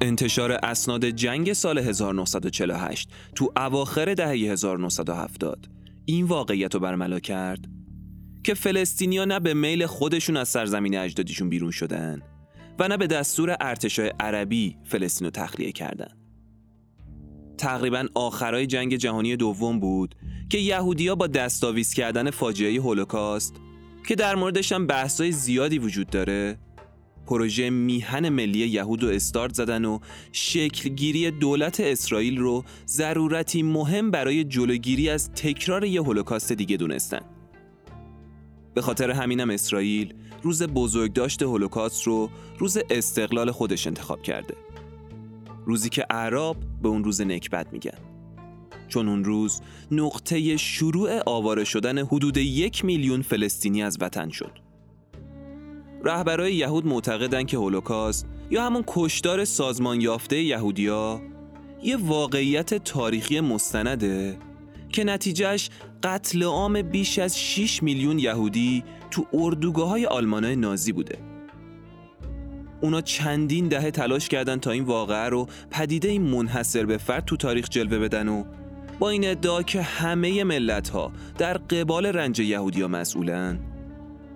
انتشار اسناد جنگ سال 1948 تو اواخر دهه 1970 این واقعیت رو برملا کرد که فلسطینیا نه به میل خودشون از سرزمین اجدادیشون بیرون شدن و نه به دستور ارتشای عربی فلسطین رو تخلیه کردن. تقریبا آخرای جنگ جهانی دوم بود که یهودیا با دستاویز کردن فاجعه هولوکاست که در موردش هم بحثای زیادی وجود داره پروژه میهن ملی یهود و استارت زدن و شکلگیری دولت اسرائیل رو ضرورتی مهم برای جلوگیری از تکرار یه هولوکاست دیگه دونستن. به خاطر همینم اسرائیل روز بزرگداشت هولوکاست رو روز استقلال خودش انتخاب کرده. روزی که اعراب به اون روز نکبت میگن. چون اون روز نقطه شروع آواره شدن حدود یک میلیون فلسطینی از وطن شد. رهبرای یهود معتقدن که هولوکاست یا همون کشدار سازمان یافته یهودیا یه واقعیت تاریخی مستنده که نتیجهش قتل عام بیش از 6 میلیون یهودی تو اردوگاه های آلمانای نازی بوده. اونا چندین دهه تلاش کردن تا این واقعه رو پدیده این منحصر به فرد تو تاریخ جلوه بدن و با این ادعا که همه ملت ها در قبال رنج یهودیا مسئولن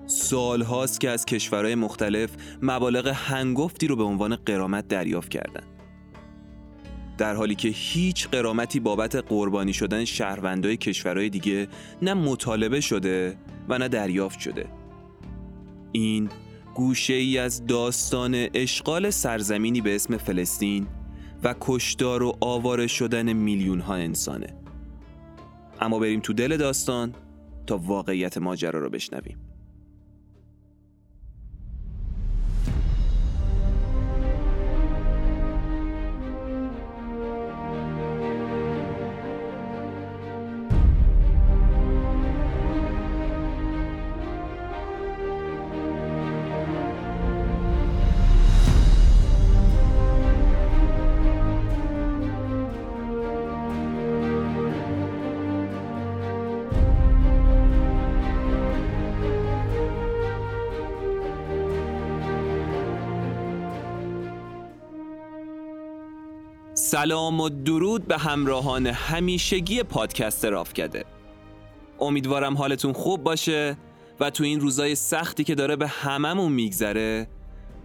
سال هاست که از کشورهای مختلف مبالغ هنگفتی رو به عنوان قرامت دریافت کردن. در حالی که هیچ قرامتی بابت قربانی شدن شهروندای کشورهای دیگه نه مطالبه شده و نه دریافت شده. این گوشه ای از داستان اشغال سرزمینی به اسم فلسطین و کشدار و آواره شدن میلیون ها انسانه. اما بریم تو دل داستان تا واقعیت ماجرا رو بشنویم. سلام و درود به همراهان همیشگی پادکست رافکده. امیدوارم حالتون خوب باشه و تو این روزای سختی که داره به هممون میگذره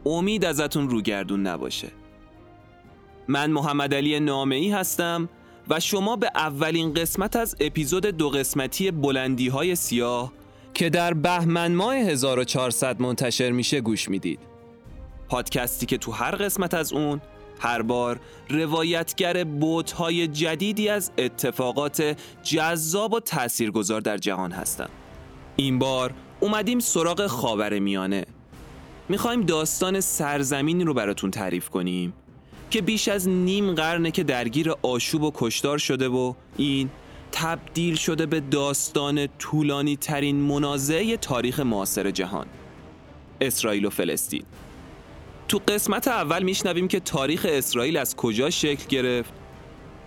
امید ازتون روگردون نباشه. من محمد علی نامعی هستم و شما به اولین قسمت از اپیزود دو قسمتی بلندی های سیاه که در بهمن ماه 1400 منتشر میشه گوش می‌دید. پادکستی که تو هر قسمت از اون هر بار روایتگر بوتهای جدیدی از اتفاقات جذاب و تاثیرگذار در جهان هستند. این بار اومدیم سراغ خاور میانه می‌خوایم داستان سرزمینی رو براتون تعریف کنیم که بیش از نیم قرنه که درگیر آشوب و کشتار شده و این تبدیل شده به داستان طولانی ترین منازعه تاریخ معاصر جهان اسرائیل و فلسطین تو قسمت اول میشنویم که تاریخ اسرائیل از کجا شکل گرفت.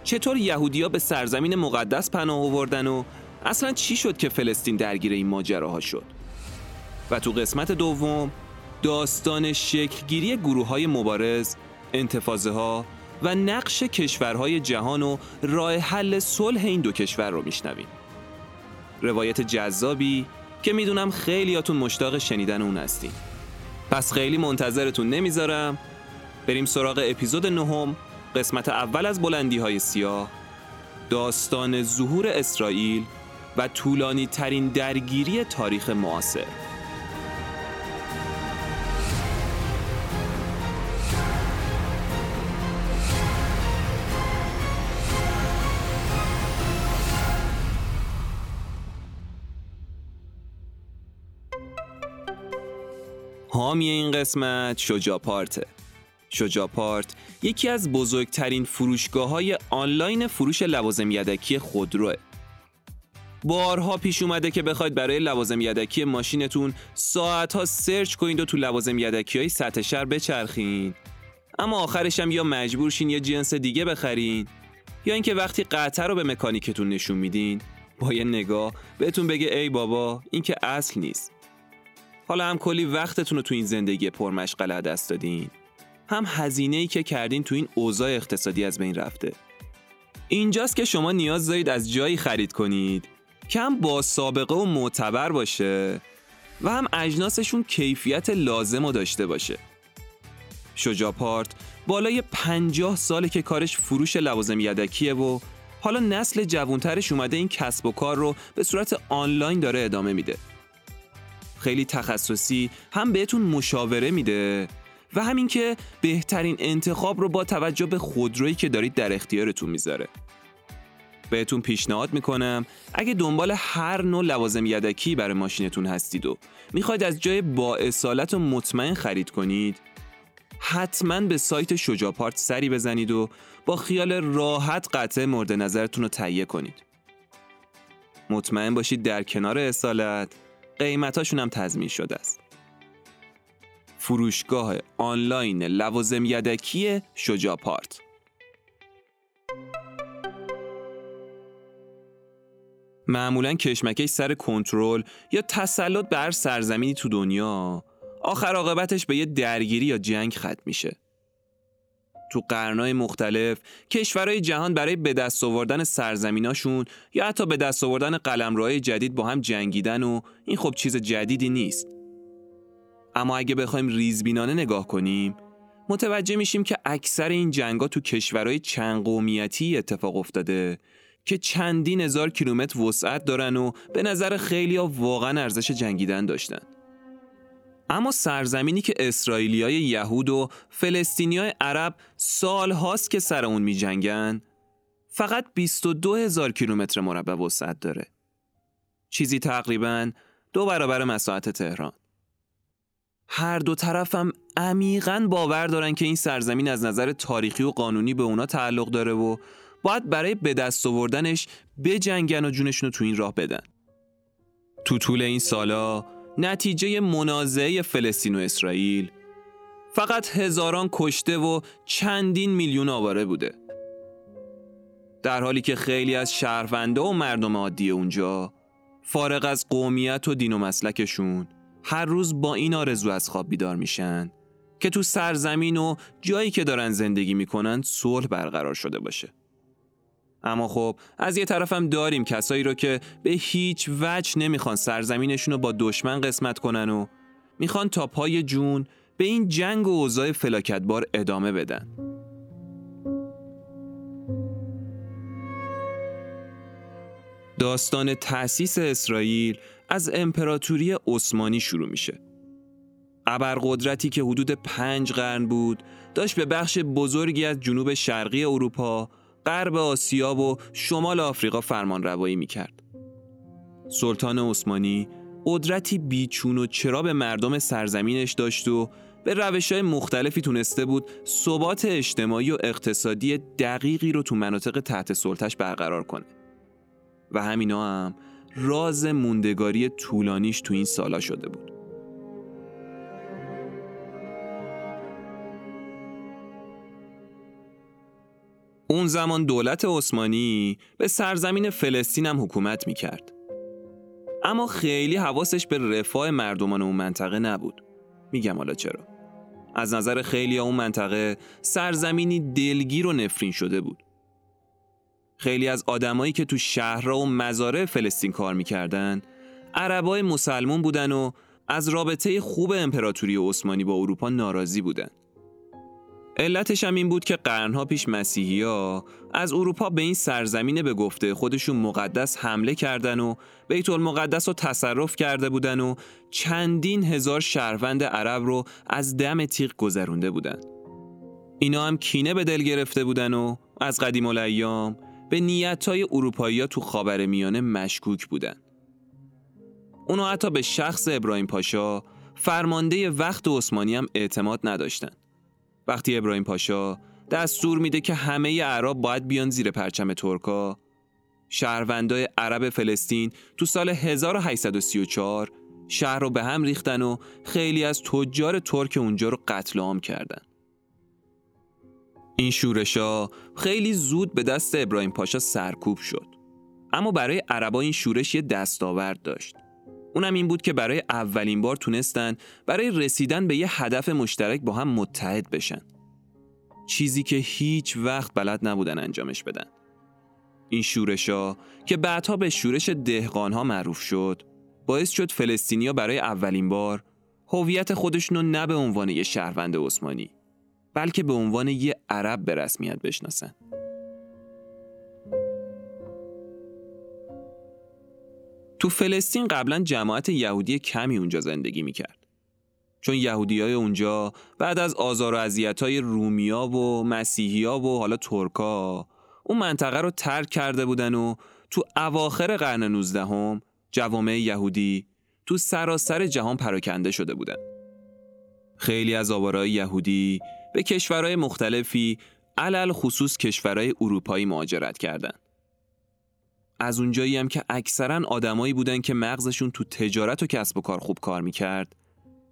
چطور یهودیا به سرزمین مقدس پناه آوردن و اصلا چی شد که فلسطین درگیر این ماجراها شد؟ و تو قسمت دوم داستان شکلگیری گروه های مبارز انتفاضه ها و نقش کشورهای جهان و راه حل صلح این دو کشور رو میشنویم. روایت جذابی که می‌دونم خیلیاتون مشتاق شنیدن اون هستین. پس خیلی منتظرتون نمی‌ذارم. بریم سراغ اپیزود نهم قسمت اول از بلندی های سیاه. داستان ظهور اسرائیل و طولانی ترین درگیری تاریخ معاصر. حامی این قسمت شجاپارته شجاپارت یکی از بزرگترین فروشگاه های آنلاین فروش لوازم یدکی خودروه. بارها پیش اومده که بخواید برای لوازم یدکی ماشینتون ساعتها سرچ کنید و تو لوازم یدکی های سطح شهر بچرخین. اما آخرش هم یا مجبور شین یه جنس دیگه بخرین یا اینکه وقتی قطع رو به مکانیکتون نشون میدین با یه نگاه بهتون بگه ای بابا این که اصل نیست. حالا هم کلی وقتتون رو تو این زندگی پرمشغله دست دادین. هم هزینه ای که کردین تو این اوضاع اقتصادی از بین رفته. اینجاست که شما نیاز دارید از جایی خرید کنید که هم با سابقه و معتبر باشه و هم اجناسشون کیفیت لازم رو داشته باشه. شجاپارت بالای پنجاه ساله که کارش فروش لوازم یدکیه و حالا نسل جوانترش اومده این کسب و کار رو به صورت آنلاین داره ادامه میده. خیلی تخصصی هم بهتون مشاوره میده. و همین که بهترین انتخاب رو با توجه به خودرویی که دارید در اختیارتون می‌ذاره. بهتون پیشنهاد می‌کنم اگه دنبال هر نوع لوازم یدکی برای ماشینتون هستید و می‌خواید از جای با اصالت و مطمئن خرید کنید حتما به سایت شجاپارت سری بزنید و با خیال راحت قطع مورد نظرتون رو تهیه کنید. مطمئن باشید در کنار اصالت قیمتاشون هم تضمین شده است فروشگاه آنلاین لوازم یدکی شجاپارت معمولا کشمکش سر کنترل یا تسلط بر سرزمینی تو دنیا آخر عاقبتش به یه درگیری یا جنگ ختم میشه. تو قرنهای مختلف کشورهای جهان برای به دست آوردن سرزمیناشون یا حتی به دست آوردن قلمروهای جدید با هم جنگیدن و این خب چیز جدیدی نیست. اما اگه بخوایم ریزبینانه نگاه کنیم متوجه میشیم که اکثر این جنگا تو کشورهای چند قومیتی اتفاق افتاده که چندین هزار کیلومتر وسعت دارن و به نظر خیلی ها واقعا ارزش جنگیدن داشتن. اما سرزمینی که اسرائیلیای یهود و فلسطینیای عرب سال هاست که سر اون می جنگن فقط 22 هزار کیلومتر مربع وسعت داره. چیزی تقریبا دو برابر مساحت تهران. هر دو طرف هم عمیقا باور دارن که این سرزمین از نظر تاریخی و قانونی به اونا تعلق داره و باید برای به دست آوردنش بجنگن و جونشون رو تو این راه بدن. تو طول این سالا نتیجه منازعه فلسطین و اسرائیل فقط هزاران کشته و چندین میلیون آواره بوده. در حالی که خیلی از شهرونده و مردم عادی اونجا فارغ از قومیت و دین و مسلکشون هر روز با این آرزو از خواب بیدار میشن که تو سرزمین و جایی که دارن زندگی می‌کنن صلح برقرار شده باشه. اما خب از یه طرف هم داریم کسایی رو که به هیچ وجه نمی‌خوان سرزمینشون رو با دشمن قسمت کنن و می‌خوان تا پای جون به این جنگ و اوضاع فلاکتبار ادامه بدن. داستان تأسیس اسرائیل از امپراتوری عثمانی شروع میشه. ابرقدرتی که حدود پنج قرن بود داشت به بخش بزرگی از جنوب شرقی اروپا غرب آسیا و شمال آفریقا فرمان روایی می کرد. سلطان عثمانی قدرتی بیچون و چرا به مردم سرزمینش داشت و به روش های مختلفی تونسته بود ثبات اجتماعی و اقتصادی دقیقی رو تو مناطق تحت سلطش برقرار کنه. و همینا هم راز موندگاری طولانیش تو این سالا شده بود. اون زمان دولت عثمانی به سرزمین فلسطین هم حکومت می کرد. اما خیلی حواسش به رفاه مردمان اون منطقه نبود. میگم حالا چرا؟ از نظر خیلی اون منطقه سرزمینی دلگیر و نفرین شده بود. خیلی از آدمایی که تو شهرها و مزارع فلسطین کار می‌کردن عربای مسلمون بودن و از رابطه خوب امپراتوری عثمانی با اروپا ناراضی بودن. علتش هم این بود که قرنها پیش مسیحی ها از اروپا به این سرزمین به گفته خودشون مقدس حمله کردن و بیت المقدس رو تصرف کرده بودن و چندین هزار شهروند عرب رو از دم تیغ گذرونده بودن. اینا هم کینه به دل گرفته بودن و از قدیم الایام به نیت های اروپایی تو خاور میانه مشکوک بودن. اونا حتی به شخص ابراهیم پاشا فرمانده وقت عثمانی هم اعتماد نداشتن. وقتی ابراهیم پاشا دستور میده که همه عرب باید بیان زیر پرچم ترکا شهروندای عرب فلسطین تو سال 1834 شهر رو به هم ریختن و خیلی از تجار ترک اونجا رو قتل عام کردن. این شورشا خیلی زود به دست ابراهیم پاشا سرکوب شد. اما برای عربا این شورش یه دستاورد داشت. اونم این بود که برای اولین بار تونستن برای رسیدن به یه هدف مشترک با هم متحد بشن. چیزی که هیچ وقت بلد نبودن انجامش بدن این شورشا که بعدها به شورش دهقانها معروف شد باعث شد فلسطینیا برای اولین بار هویت خودشونو نه به عنوان یه شهروند عثمانی بلکه به عنوان یه عرب به رسمیت بشناسن تو فلسطین قبلا جماعت یهودی کمی اونجا زندگی می‌کرد. چون یهودی های اونجا بعد از آزار و اذیت های رومیا و مسیحیا و حالا ترکا اون منطقه رو ترک کرده بودن و تو اواخر قرن 19 هم جوامع یهودی تو سراسر جهان پراکنده شده بودن. خیلی از آوارای یهودی به کشورهای مختلفی علل خصوص کشورهای اروپایی مهاجرت کردند. از اونجایی هم که اکثرا آدمایی بودن که مغزشون تو تجارت و کسب و کار خوب کار می‌کرد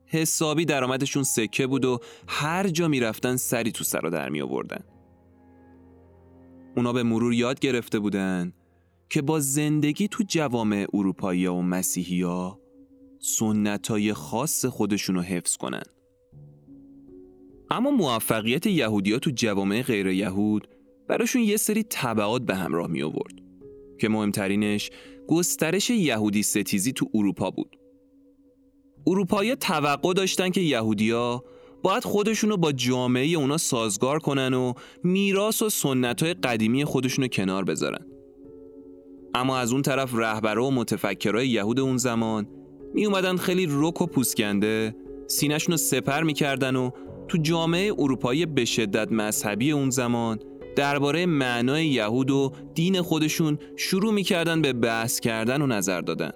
حسابی درآمدشون سکه بود و هر جا می‌رفتن سری تو سر در می آوردن. اونا به مرور یاد گرفته بودن که با زندگی تو جوامع اروپایی و مسیحی ها سنت خاص خودشون رو حفظ کنن. اما موفقیت یهودی تو جوامع غیر یهود براشون یه سری طبعات به همراه می آورد. که مهمترینش گسترش یهودی ستیزی تو اروپا بود. اروپایی توقع داشتن که یهودیا باید خودشونو با جامعه اونا سازگار کنن و میراث و سنت های قدیمی خودشونو کنار بذارن. اما از اون طرف رهبرا و متفکرای یهود اون زمان می اومدن خیلی رک و پوسکنده سینهشون رو سپر می‌کردن و تو جامعه اروپایی به شدت مذهبی اون زمان درباره معنای یهود و دین خودشون شروع می‌کردن به بحث کردن و نظر دادن.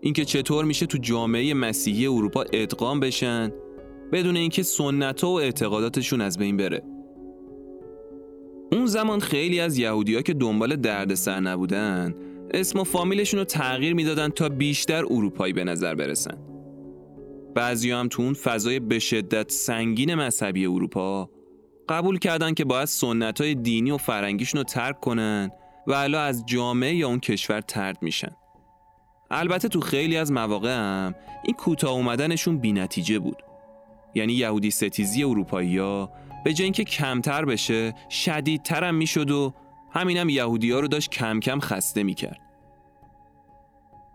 اینکه چطور میشه تو جامعه مسیحی اروپا ادغام بشن بدون اینکه سنت و اعتقاداتشون از بین بره. اون زمان خیلی از یهودیا که دنبال دردسر نبودن اسم و فامیلشون رو تغییر می‌دادن تا بیشتر اروپایی به نظر برسن. بعضی هم تو اون فضای به شدت سنگین مذهبی اروپا قبول کردن که باید سنت های دینی و فرنگیشون رو ترک کنن و الا از جامعه یا اون کشور ترد میشن. البته تو خیلی از مواقع هم این کوتاه اومدنشون بی نتیجه بود. یعنی یهودی ستیزی اروپایی ها به جای اینکه کمتر بشه شدیدتر هم می‌شد و همینم یهودی ها رو داشت کم کم خسته می‌کرد.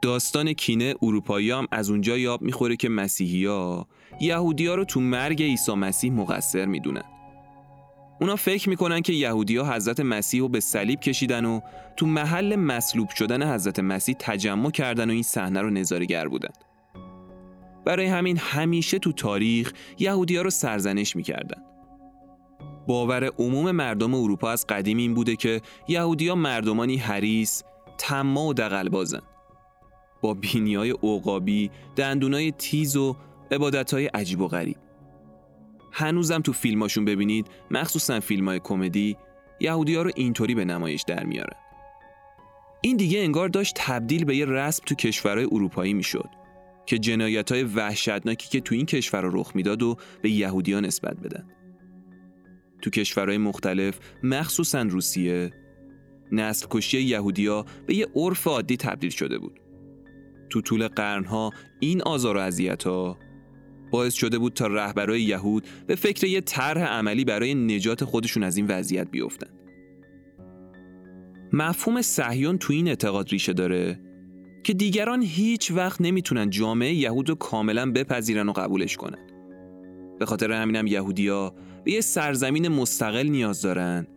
داستان کینه اروپایی هم از اونجا یاب می‌خوره که مسیحی ها یهودی ها رو تو مرگ عیسی مسیح مقصر می‌دونن. اونا فکر می‌کنن که یهودی ها حضرت مسیح رو به صلیب کشیدن و تو محل مصلوب شدن حضرت مسیح تجمع کردن و این صحنه رو نظارگر بودن. برای همین همیشه تو تاریخ یهودی ها رو سرزنش می‌کردن. باور عموم مردم اروپا از قدیم این بوده که یهودی ها مردمانی حریس، تما و دقلبازن. با بینی های عقابی، دندونای تیز و عبادت های عجیب و غریب. هنوزم تو فیلماشون ببینید مخصوصا فیلم های کمدی یهودی ها رو اینطوری به نمایش در میارن این دیگه انگار داشت تبدیل به یه رسم تو کشورهای اروپایی می‌شد که جنایت های وحشتناکی که تو این کشور رخ می‌داد و به یهودیان نسبت بدن. تو کشورهای مختلف مخصوصا روسیه نسل کشی یهودیا به یه عرف عادی تبدیل شده بود. تو طول قرنها این آزار و اذیت ها باعث شده بود تا رهبرای یهود به فکر یه طرح عملی برای نجات خودشون از این وضعیت بیفتن. مفهوم صهیون تو این اعتقاد ریشه داره که دیگران هیچ وقت نمی‌تونن جامعه یهود رو کاملا بپذیرن و قبولش کنن. به خاطر همینم یهودیا به یه سرزمین مستقل نیاز دارن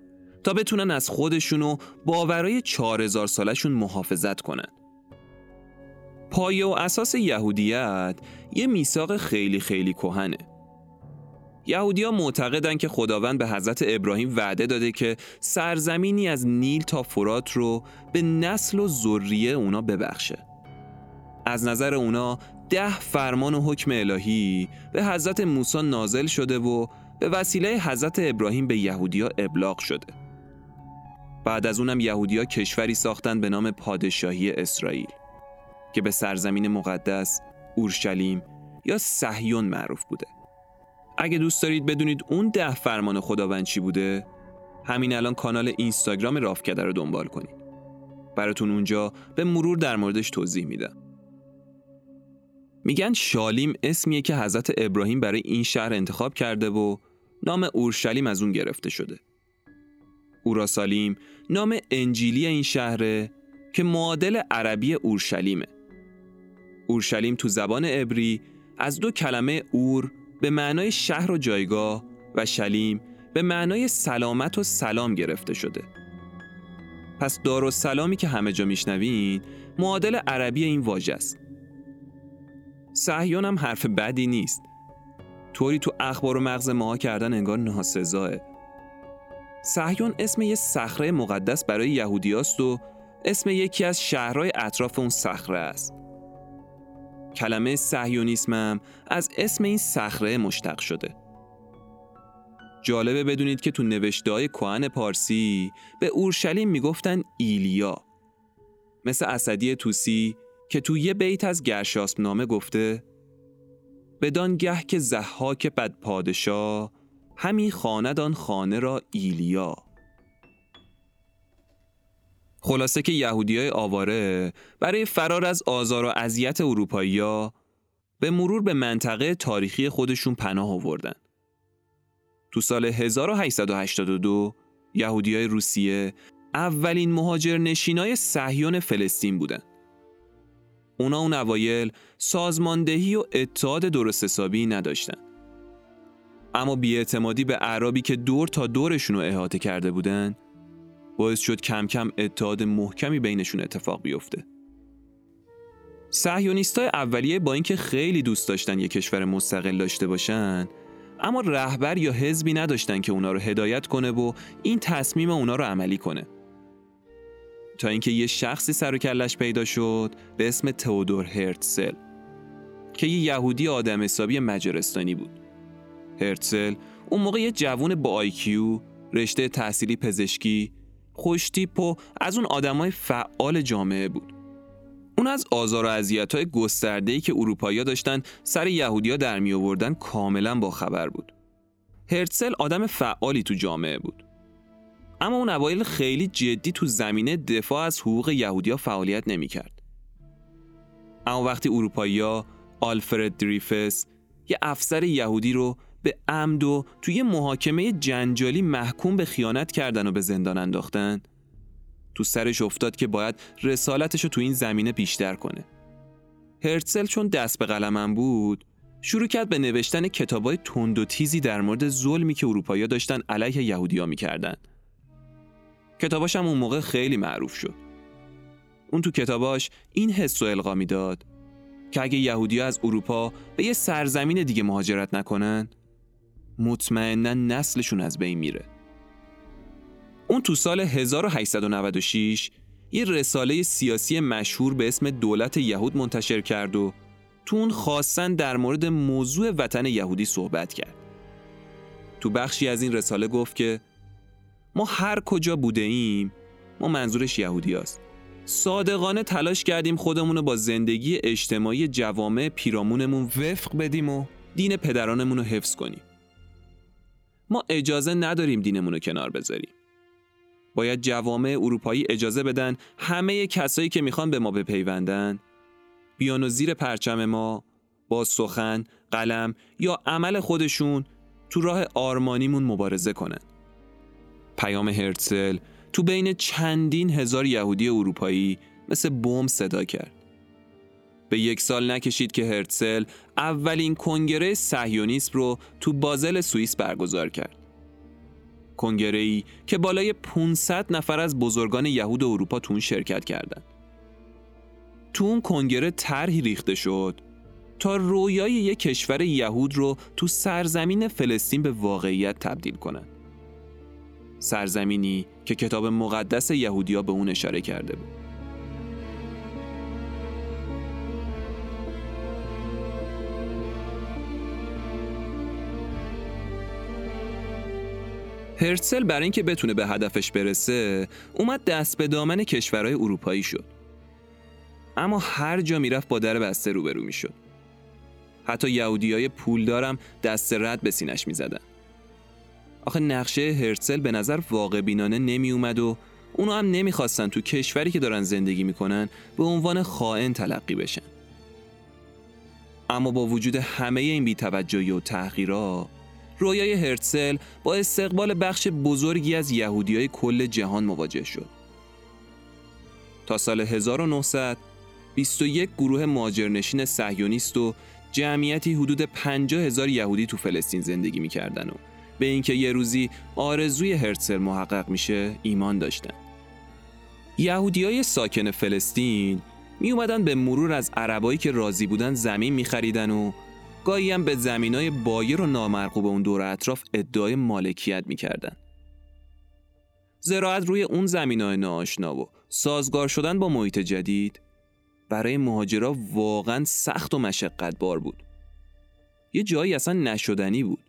تا بتونن از خودشون و باورای 4000 سالشون محافظت کنن. پایه و اساس یهودیت یه میثاق خیلی خیلی کهنه. یهودیا معتقدن که خداوند به حضرت ابراهیم وعده داده که سرزمینی از نیل تا فرات رو به نسل و ذریه اونا ببخشه. از نظر اونا ده فرمان و حکم الهی به حضرت موسی نازل شده و به وسیله حضرت ابراهیم به یهودیا ابلاغ شده. بعد از اونم یهودیا کشوری ساختن به نام پادشاهی اسرائیل. که به سرزمین مقدس اورشلیم یا صهیون معروف بوده اگه دوست دارید بدونید اون ده فرمان خداوند چی بوده همین الان کانال اینستاگرام رافکده رو دنبال کنید براتون اونجا به مرور در موردش توضیح میدم میگن شالیم اسمیه که حضرت ابراهیم برای این شهر انتخاب کرده و نام اورشلیم از اون گرفته شده. اوراسالیم نام انجیلی این شهره که معادل عربی اورشلیمه. اورشلیم تو زبان عبری از دو کلمه اور به معنای شهر و جایگاه و شلیم به معنای سلامت و سلام گرفته شده. پس دار و سلامی که همه جا میشنوین معادل عربی این واژه است. صحیان هم حرف بدی نیست. طوری تو اخبار و مغز ماها کردن انگار ناسزاه. صحیان اسم یه صخره مقدس برای یهودیاست و اسم یکی از شهرهای اطراف اون صخره است. کلمه صهیونیسم هم از اسم این صخره مشتق شده. جالبه بدونید که تو نوشته های کهن پارسی به اورشلیم می‌گفتن ایلیا مثل اسدی توسی که تو یه بیت از گرشاسب نامه گفته بدان گه که زحاک بد پادشاه همی خاندان خانه را ایلیا خلاصه که یهودی های آواره برای فرار از آزار و اذیت اروپایی به مرور به منطقه تاریخی خودشون پناه آوردن. تو سال 1882 یهودی های روسیه اولین مهاجر نشینای صهیون فلسطین بودن. اونا اون اوایل سازماندهی و اتحاد درست حسابی نداشتن. اما بیاعتمادی به عربی که دور تا دورشون رو احاطه کرده بودن باعث شد کم کم اتحاد محکمی بینشون اتفاق بیفته. صهیونیستای اولیه با اینکه خیلی دوست داشتن یک کشور مستقل داشته باشن اما رهبر یا حزبی نداشتن که اونا رو هدایت کنه و این تصمیم اونا رو عملی کنه. تا اینکه یه شخصی سر و کلش پیدا شد به اسم تئودور هرتسل که یه یهودی آدم حسابی مجارستانی بود. هرتسل اون موقع یه جوون با آیکیو، رشته تحصیلی پزشکی، خوشتیپ و از اون آدمای فعال جامعه بود. اون از آزار و اذیت‌های گسترده‌ای که اروپایی‌ها داشتن سر یهودی‌ها در می آوردن کاملا با خبر بود. هرتسل آدم فعالی تو جامعه بود. اما اون اوایل خیلی جدی تو زمینه دفاع از حقوق یهودیا فعالیت نمی‌کرد. اما وقتی اروپایی‌ها آلفرد دریفس یه افسر یهودی رو به عمد و توی محاکمه جنجالی محکوم به خیانت کردن و به زندان انداختن تو سرش افتاد که باید رسالتش رو تو این زمینه بیشتر کنه. هرتسل چون دست به قلمم بود شروع کرد به نوشتن کتابای تند و تیزی در مورد ظلمی که اروپایی‌ها داشتن علیه یهودیا می‌کردن. کتاباش هم اون موقع خیلی معروف شد. اون تو کتاباش این حس و القا می‌داد که اگه یهودیا از اروپا به یه سرزمین دیگه مهاجرت نکنن مطمئنا نسلشون از بین میره. اون تو سال 1896 یه رساله سیاسی مشهور به اسم دولت یهود منتشر کرد و تو اون خواستن در مورد موضوع وطن یهودی صحبت کرد. تو بخشی از این رساله گفت که ما هر کجا بوده ایم ما منظورش یهودی هست. صادقانه تلاش کردیم خودمون رو با زندگی اجتماعی جوامع پیرامونمون وفق بدیم و دین پدرانمون رو حفظ کنیم. ما اجازه نداریم دینمون رو کنار بذاریم. باید جوامع اروپایی اجازه بدن همه کسایی که می‌خوان به ما بپیوندن بیان و زیر پرچم ما با سخن، قلم یا عمل خودشون تو راه آرمانیمون مبارزه کنن. پیام هرتزل تو بین چندین هزار یهودی اروپایی مثل بوم صدا کرد. به یک سال نکشید که هرتزل اولین کنگره صهیونیسم رو تو بازل سوئیس برگزار کرد. کنگره ای که بالای 500 نفر از بزرگان یهود اروپا تو اون شرکت کردند. تو اون کنگره طرحی ریخته شد تا رویای یک کشور یهود رو تو سرزمین فلسطین به واقعیت تبدیل کنند. سرزمینی که کتاب مقدس یهودیا به اون اشاره کرده بود. هرتسل برای اینکه بتونه به هدفش برسه اومد دست به دامن کشورهای اروپایی شد. اما هر جا می‌رفت با در بسته روبرو می‌شد. حتی یهودی های پولدارم دست رد به سینش می‌زدن. آخه نقشه هرتسل به نظر واقع بینانه نمی اومد و اونو هم نمی‌خواستن تو کشوری که دارن زندگی می‌کنن به عنوان خائن تلقی بشن. اما با وجود همه این بیتوجهی و تحقیرها رویای هرتزل با استقبال بخش بزرگی از یهودیای کل جهان مواجه شد. تا سال 1900 21 گروه ماجرنشین صهیونیست و جمعیتی حدود 50 هزار یهودی تو فلسطین زندگی می‌کردن و به اینکه یه روزی آرزوی هرتزل محقق میشه ایمان داشتن. یهودی های ساکن فلسطین می اومدن به مرور از عربایی که راضی بودن زمین می خریدن و گاهی هم به زمین های بایر و نامرغوب اون دور اطراف ادعای مالکیت می کردن. زراعت روی اون زمین های ناآشنا و سازگار شدن با محیط جدید برای مهاجرا واقعا سخت و مشقت بار بود. یه جایی اصلا نشدنی بود.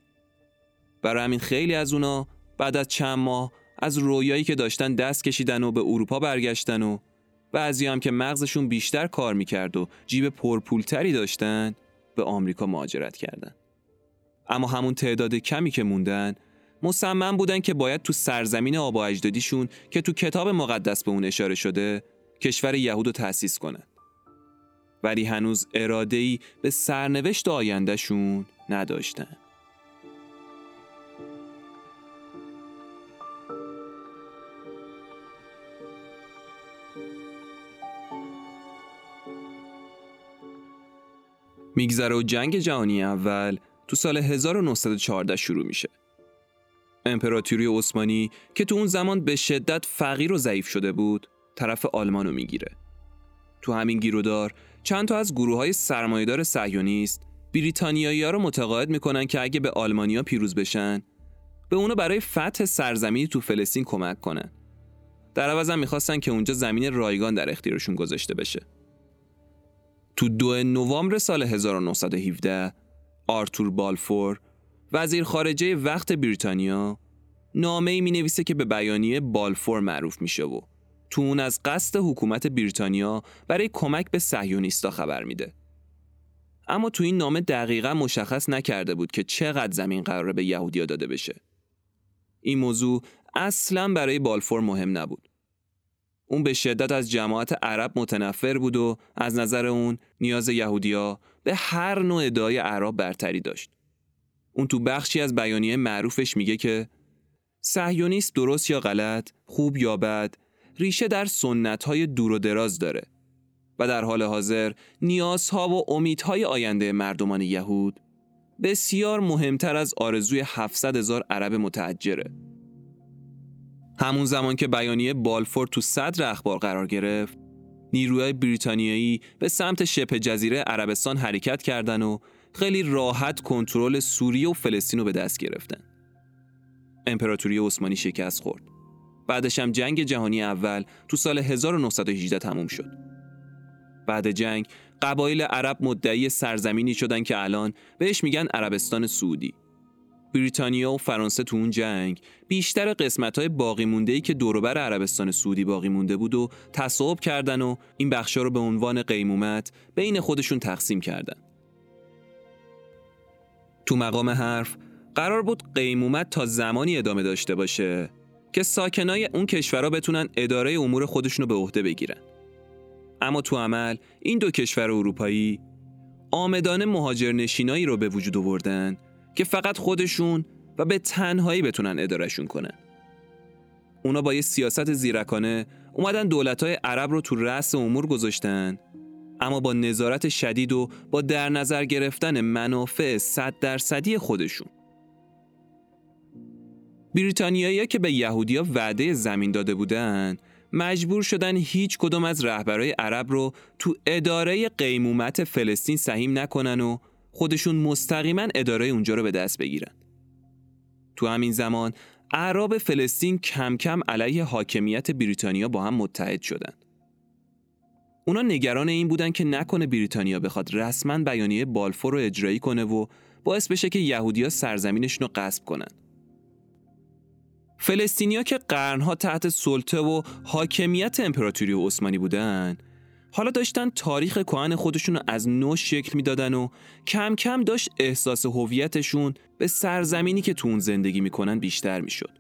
برای همین خیلی از اونا بعد از چند ماه از رویایی که داشتن دست کشیدن و به اروپا برگشتن و بعضی هم که مغزشون بیشتر کار می‌کرد و جیب پرپولتری داشتن به آمریکا مهاجرت کردن. اما همون تعداد کمی که موندن مصمم بودن که باید تو سرزمین آبا اجدادیشون که تو کتاب مقدس به اون اشاره شده کشور یهود رو تأسیس کنن. ولی هنوز اراده‌ای به سرنوشت آیندهشون نداشتن. میگذره و جنگ جهانی اول تو سال 1914 شروع میشه. امپراتوری عثمانی که تو اون زمان به شدت فقیر و ضعیف شده بود، طرف آلمان رو می‌گیره. تو همین گیرودار چند تا از گروه های سرمایدار سهیونیست بریتانیایی ها رو متقاعد می‌کنن که اگه به آلمانیا پیروز بشن به اونو برای فتح سرزمینی تو فلسطین کمک کنن. در عوض هم می‌خواستن که اونجا زمین رایگان در اختیارشون گذاشته بشه. تو دو نوامبر سال 1917 آرتور بالفور وزیر خارجه وقت بریتانیا نامه ای می نویسه که به بیانیه بالفور معروف میشه و تو اون از قصد حکومت بریتانیا برای کمک به صهیونیستا خبر میده. اما تو این نامه دقیقا مشخص نکرده بود که چقدر زمین قراره به یهودیا داده بشه. این موضوع اصلا برای بالفور مهم نبود. اون به شدت از جماعت عرب متنفر بود و از نظر اون نیاز یهودیا به هر نوع ادعای عرب برتری داشت. اون تو بخشی از بیانیه معروفش میگه که صهیونیست درست یا غلط، خوب یا بد، ریشه در سنت‌های دور و دراز داره و در حال حاضر نیازها و امیدهای آینده مردمان یهود بسیار مهمتر از آرزوی 700 هزار عرب متعجره. همون زمان که بیانیه بالفور تو صدر اخبار قرار گرفت نیروهای بریتانیایی به سمت شبه جزیره عربستان حرکت کردن و خیلی راحت کنترل سوریه و فلسطین رو به دست گرفتن. امپراتوری عثمانی شکست خورد. بعدش هم جنگ جهانی اول تو سال 1918 تموم شد. بعد جنگ قبایل عرب مدعی سرزمینی شدن که الان بهش میگن عربستان سعودی. بریتانیا و فرانسه تو اون جنگ بیشتر قسمت های باقی مونده ای که دوروبر عربستان سعودی باقی مونده بود و تصاحب کردن و این بخشا رو به عنوان قیمومت بین خودشون تقسیم کردن. تو مقام حرف قرار بود قیمومت تا زمانی ادامه داشته باشه که ساکنای اون کشورها بتونن اداره امور خودشونو به عهده بگیرن. اما تو عمل این دو کشور اروپایی آمدان مهاجرنشینایی رو به وجود آوردن که فقط خودشون و به تنهایی بتونن ادارشون کنن. اونا با یه سیاست زیرکانه اومدن دولتای عرب رو تو رأس امور گذاشتن اما با نظارت شدید و با در نظر گرفتن منافع صد درصدی خودشون. بریتانیایی که به یهودیا وعده زمین داده بودن مجبور شدن هیچ کدوم از رهبرای عرب رو تو اداره قیمومت فلسطین سهیم نکنن و خودشون مستقیما اداره اونجا رو به دست بگیرن. تو همین زمان اعراب فلسطین کم کم علیه حاکمیت بریتانیا با هم متحد شدن. اونا نگران این بودن که نکنه بریتانیا بخواد رسما بیانیه بالفور رو اجرایی کنه و باعث بشه که یهودیا سرزمینشون رو غصب کنن. فلسطینیا که قرنها تحت سلطه و حاکمیت امپراتوری عثمانی بودن حالا داشتن تاریخ کهن خودشون رو از نو شکل می‌دادن و کم کم داشت احساس هویتشون به سرزمینی که تو اون زندگی می‌کنن بیشتر می‌شد.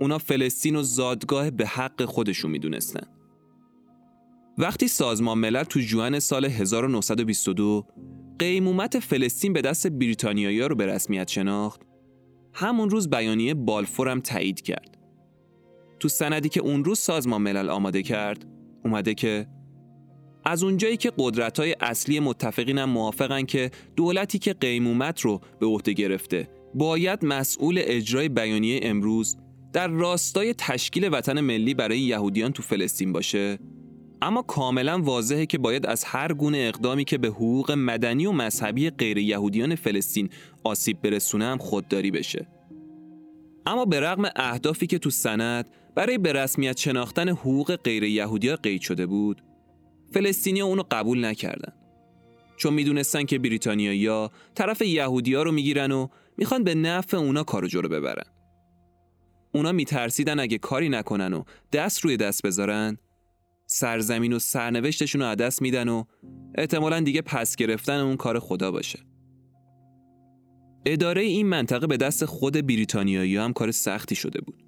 اونا فلسطین و زادگاه به حق خودشون می‌دونستن. وقتی سازمان ملل تو جوان سال 1922 قیمومت فلسطین به دست بریتانیایی رو به رسمیت شناخت همون روز بیانیه بالفورم تایید کرد. تو سندی که اون روز سازمان ملل آماده کرد اومده که از اونجایی که قدرت های اصلی متفقین هم موافقن که دولتی که قیمومت رو به عهده گرفته باید مسئول اجرای بیانیه امروز در راستای تشکیل وطن ملی برای یهودیان تو فلسطین باشه. اما کاملا واضحه که باید از هر گونه اقدامی که به حقوق مدنی و مذهبی غیر یهودیان فلسطین آسیب برسونه هم خودداری بشه. اما به رغم اهدافی که تو سند برای به رسمیت شناختن حقوق غیر یهودیا قید شده بود فلسطینیا اونو قبول نکردن. چون می‌دونستن که بریتانیایی‌ها طرف یهودیا رو می‌گیرن و می‌خوان به نفع اونا کارو جلو ببرن. اونا میترسیدن اگه کاری نکنن و دست روی دست بذارن سرزمین و سرنوشتشون رو دست میدن و احتمالا دیگه پس گرفتن اون کار خدا باشه. اداره این منطقه به دست خود بریتانیایی هم کار سختی شده بود.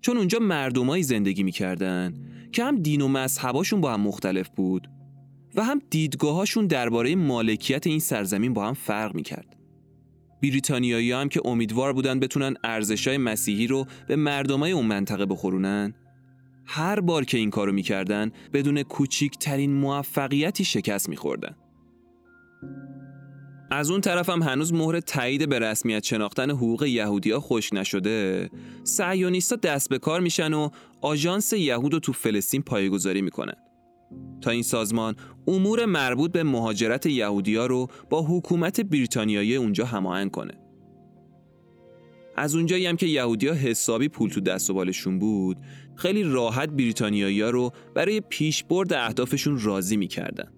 چون اونجا مردمایی زندگی می‌کردن که هم دین و مذهباشون با هم مختلف بود و هم دیدگاهاشون درباره مالکیت این سرزمین با هم فرق می‌کرد. بریتانیایی هم که امیدوار بودن بتونن ارزشای مسیحی رو به مردمای اون منطقه بخورونن هر بار که این کارو می‌کردن بدون کوچیکترین موفقیتی شکست میخوردن. از اون طرف هم هنوز مهر تایید به رسمیت شناختن حقوق یهودیا خوش نشده سعیونیستا دست به کار میشن و آژانس یهود رو تو فلسطین پایگذاری می‌کنن تا این سازمان امور مربوط به مهاجرت یهودیا رو با حکومت بریتانیایی اونجا هماهنگ کنه. از اونجایی هم که یهودیا حسابی پول تو دست و بالشون بود خیلی راحت بریتانیایی رو برای پیشبرد اهدافشون راضی می‌کردن.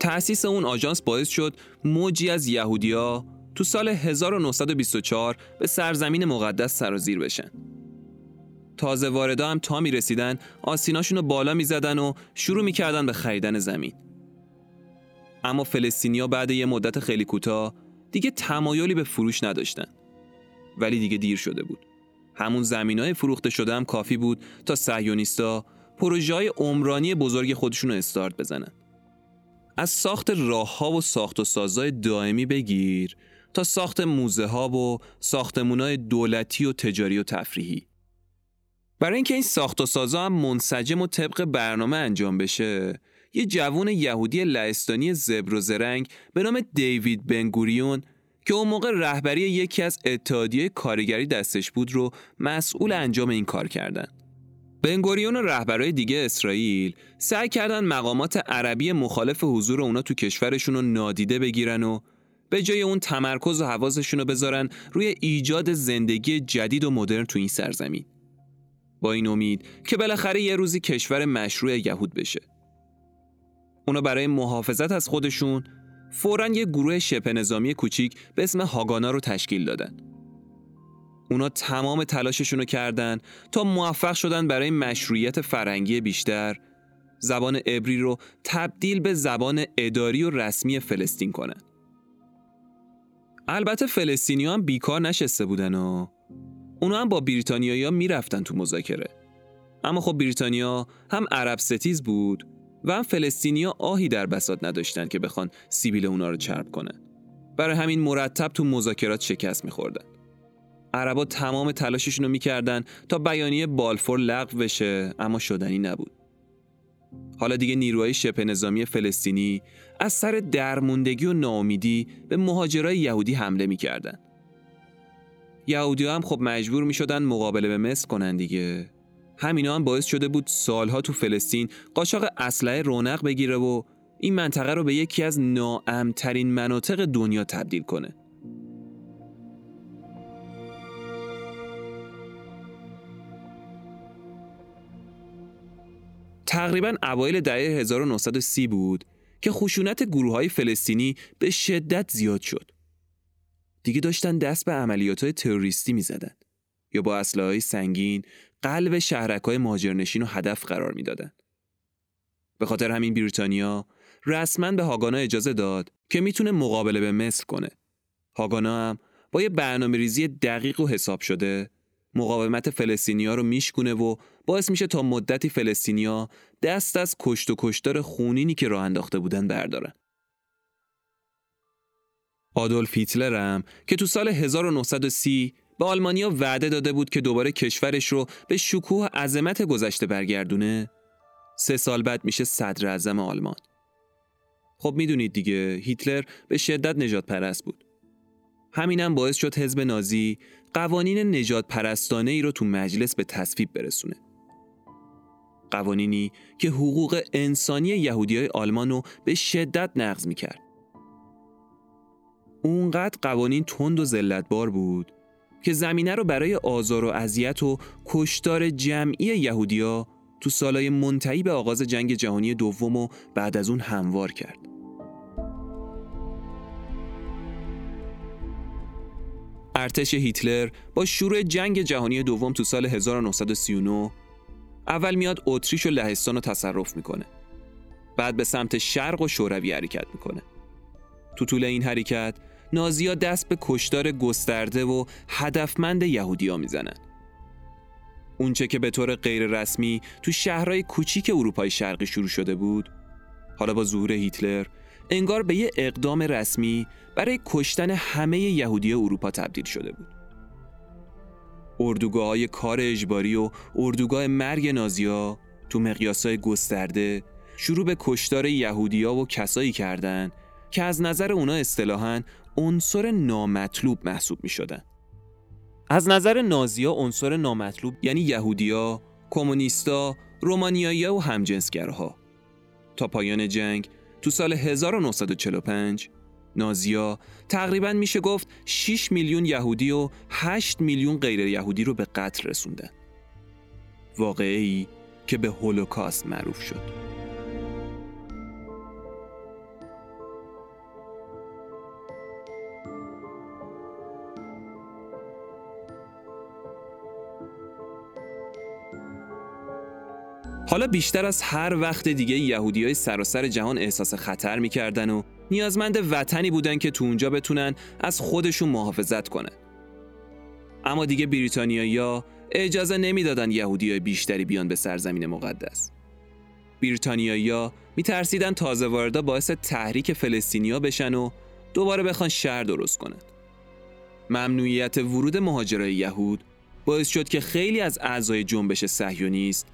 تأسیس اون آژانس باعث شد موجی از یهودیا تو سال 1924 به سرزمین مقدس سرازیر بشن. تازه واردا هم تا می رسیدن آسیناشون رو بالا می زدن و شروع می کردن به خریدن زمین. اما فلسطینیا بعد یه مدت خیلی کوتاه دیگه تمایلی به فروش نداشتن. ولی دیگه دیر شده بود. همون زمین های فروخته شده هم کافی بود تا سهیونیستا پروژه های عمرانی بزرگ خودشون رو استارت بزنن. از ساخت راه ها و ساخت و سازای دائمی بگیر تا ساخت موزه ها و ساختمون دولتی و تجاری و تفریحی. برای اینکه این ساخت و سازا هم منسجم و طبق برنامه انجام بشه، یه جوون یهودی لهستانی زبر و زرنگ به نام دیوید بنگوریون که اون موقع رهبری یکی از اتحادیه کارگری دستش بود رو مسئول انجام این کار کردن. بنگوریون و رهبرای دیگه اسرائیل سعی کردن مقامات عربی مخالف حضور اونا تو کشورشون رو نادیده بگیرن و به جای اون تمرکز و حواسشون رو بذارن روی ایجاد زندگی جدید و مدرن تو این سرزمین. با این امید که بالاخره یه روزی کشور مشروع یهود بشه. اونا برای محافظت از خودشون فوراً یه گروه شبه نظامی کوچیک به اسم هاگانا رو تشکیل دادن. اونا تمام تلاششون رو کردن تا موفق شدن برای مشروعیت فرنگی بیشتر زبان عبری رو تبدیل به زبان اداری و رسمی فلسطین کنن. البته فلسطینی هم بیکار نشسته بودن و اونا هم با بریتانیایی می‌رفتن تو مذاکره. اما خب بریتانیا هم عرب ستیز بود و هم فلسطینیا آهی در بساط نداشتن که بخوان سیبیل اونا رو چرب کنن. برای همین مرتب تو مذاکرات شکست میخوردن. عربا تمام تلاششون رو می‌کردن تا بیانیه بالفور لغو بشه اما شدنی نبود. حالا دیگه نیروهای شبه نظامی فلسطینی از سر درموندگی و ناامیدی به مهاجرای یهودی حمله می‌کردن. یهودی هم خب مجبور می شدن مقابله به مصر کنن دیگه. همینا هم باعث شده بود سالها تو فلسطین قاچاق اسلحه رونق بگیره و این منطقه رو به یکی از ناامترین مناطق دنیا تبدیل کنه. تقریبا اوایل دهه 1930 بود که خشونت گروه های فلسطینی به شدت زیاد شد. دیگه داشتن دست به عملیات های تروریستی می زدن. یا با اسلحه های سنگین قلب شهرک های مهاجرنشین رو هدف قرار می‌دادند. به خاطر همین بریتانیا رسما به هاگانا اجازه داد که می‌تونه مقابله به مصر کنه. هاگانا هم با یه برنامه ریزی دقیق و حساب شده مقاومت فلسطینیا رو میشکونه و باعث میشه تا مدتی فلسطینیا دست از کشت و کشتار خونینی که راه انداخته بودن بردارن. آدولف هیتلر هم که تو سال 1930 به آلمانیا وعده داده بود که دوباره کشورش رو به شکوه عظمت گذشته برگردونه سه سال بعد میشه صدر اعظم آلمان. خب می‌دونید دیگه هیتلر به شدت نجات پرست بود. همینم باعث شد حزب نازی قوانین نجات پرستانه ای رو تو مجلس به تصویب برسونه. قوانینی که حقوق انسانی یهودی های آلمان رو به شدت نقض می‌کرد. اونقدر قوانین تند و زلتبار بود که زمینه رو برای آزار و اذیت و کشتار جمعی یهودیا تو سالهای منتهی به آغاز جنگ جهانی دوم و بعد از اون هموار کرد. ارتش هیتلر با شروع جنگ جهانی دوم تو سال 1939 اول میاد اتریش و لهستان رو تصرف می‌کنه. بعد به سمت شرق و شوروی حرکت می‌کنه. تو طول این حرکت نازیا دست به کشتار گسترده و هدفمند یهودیا می‌زنن. اونچه که به طور غیر رسمی تو شهرهای کوچیک اروپای شرقی شروع شده بود حالا با ظهور هیتلر انگار به یه اقدام رسمی برای کشتن همه یهودی اروپا تبدیل شده بود. اردوگاه های کار اجباری و اردوگاه مرگ نازیا تو مقیاسای گسترده شروع به کشتار یهودیا و کسایی کردند که از نظر اونا اصطلاحاً عنصر نامطلوب محسوب می شدن. از نظر نازیا عنصر نامطلوب یعنی یهودیا، کمونیستا، رومانیایی‌ها و همجنسگرها. تا پایان جنگ تو سال 1945 نازیا تقریبا میشه گفت 6 میلیون یهودی و 8 میلیون غیر یهودی رو به قتل رسوندن. واقعی که به هولوکاست معروف شد. حالا بیشتر از هر وقت دیگه یهودی های سراسر جهان احساس خطر می‌کردن و نیازمند وطنی بودن که تو اونجا بتونن از خودشون محافظت کنن. اما دیگه بریتانیایی‌ها اجازه نمی‌دادن یهودی های بیشتری بیان به سرزمین مقدس. بریتانیایی‌ها میترسیدن تازه واردا باعث تحریک فلسطینیا بشن و دوباره بخوان شهر درست کنن. ممنوعیت ورود مهاجرای یهود باعث شد که خیلی از اعضای جنبش صهیونیست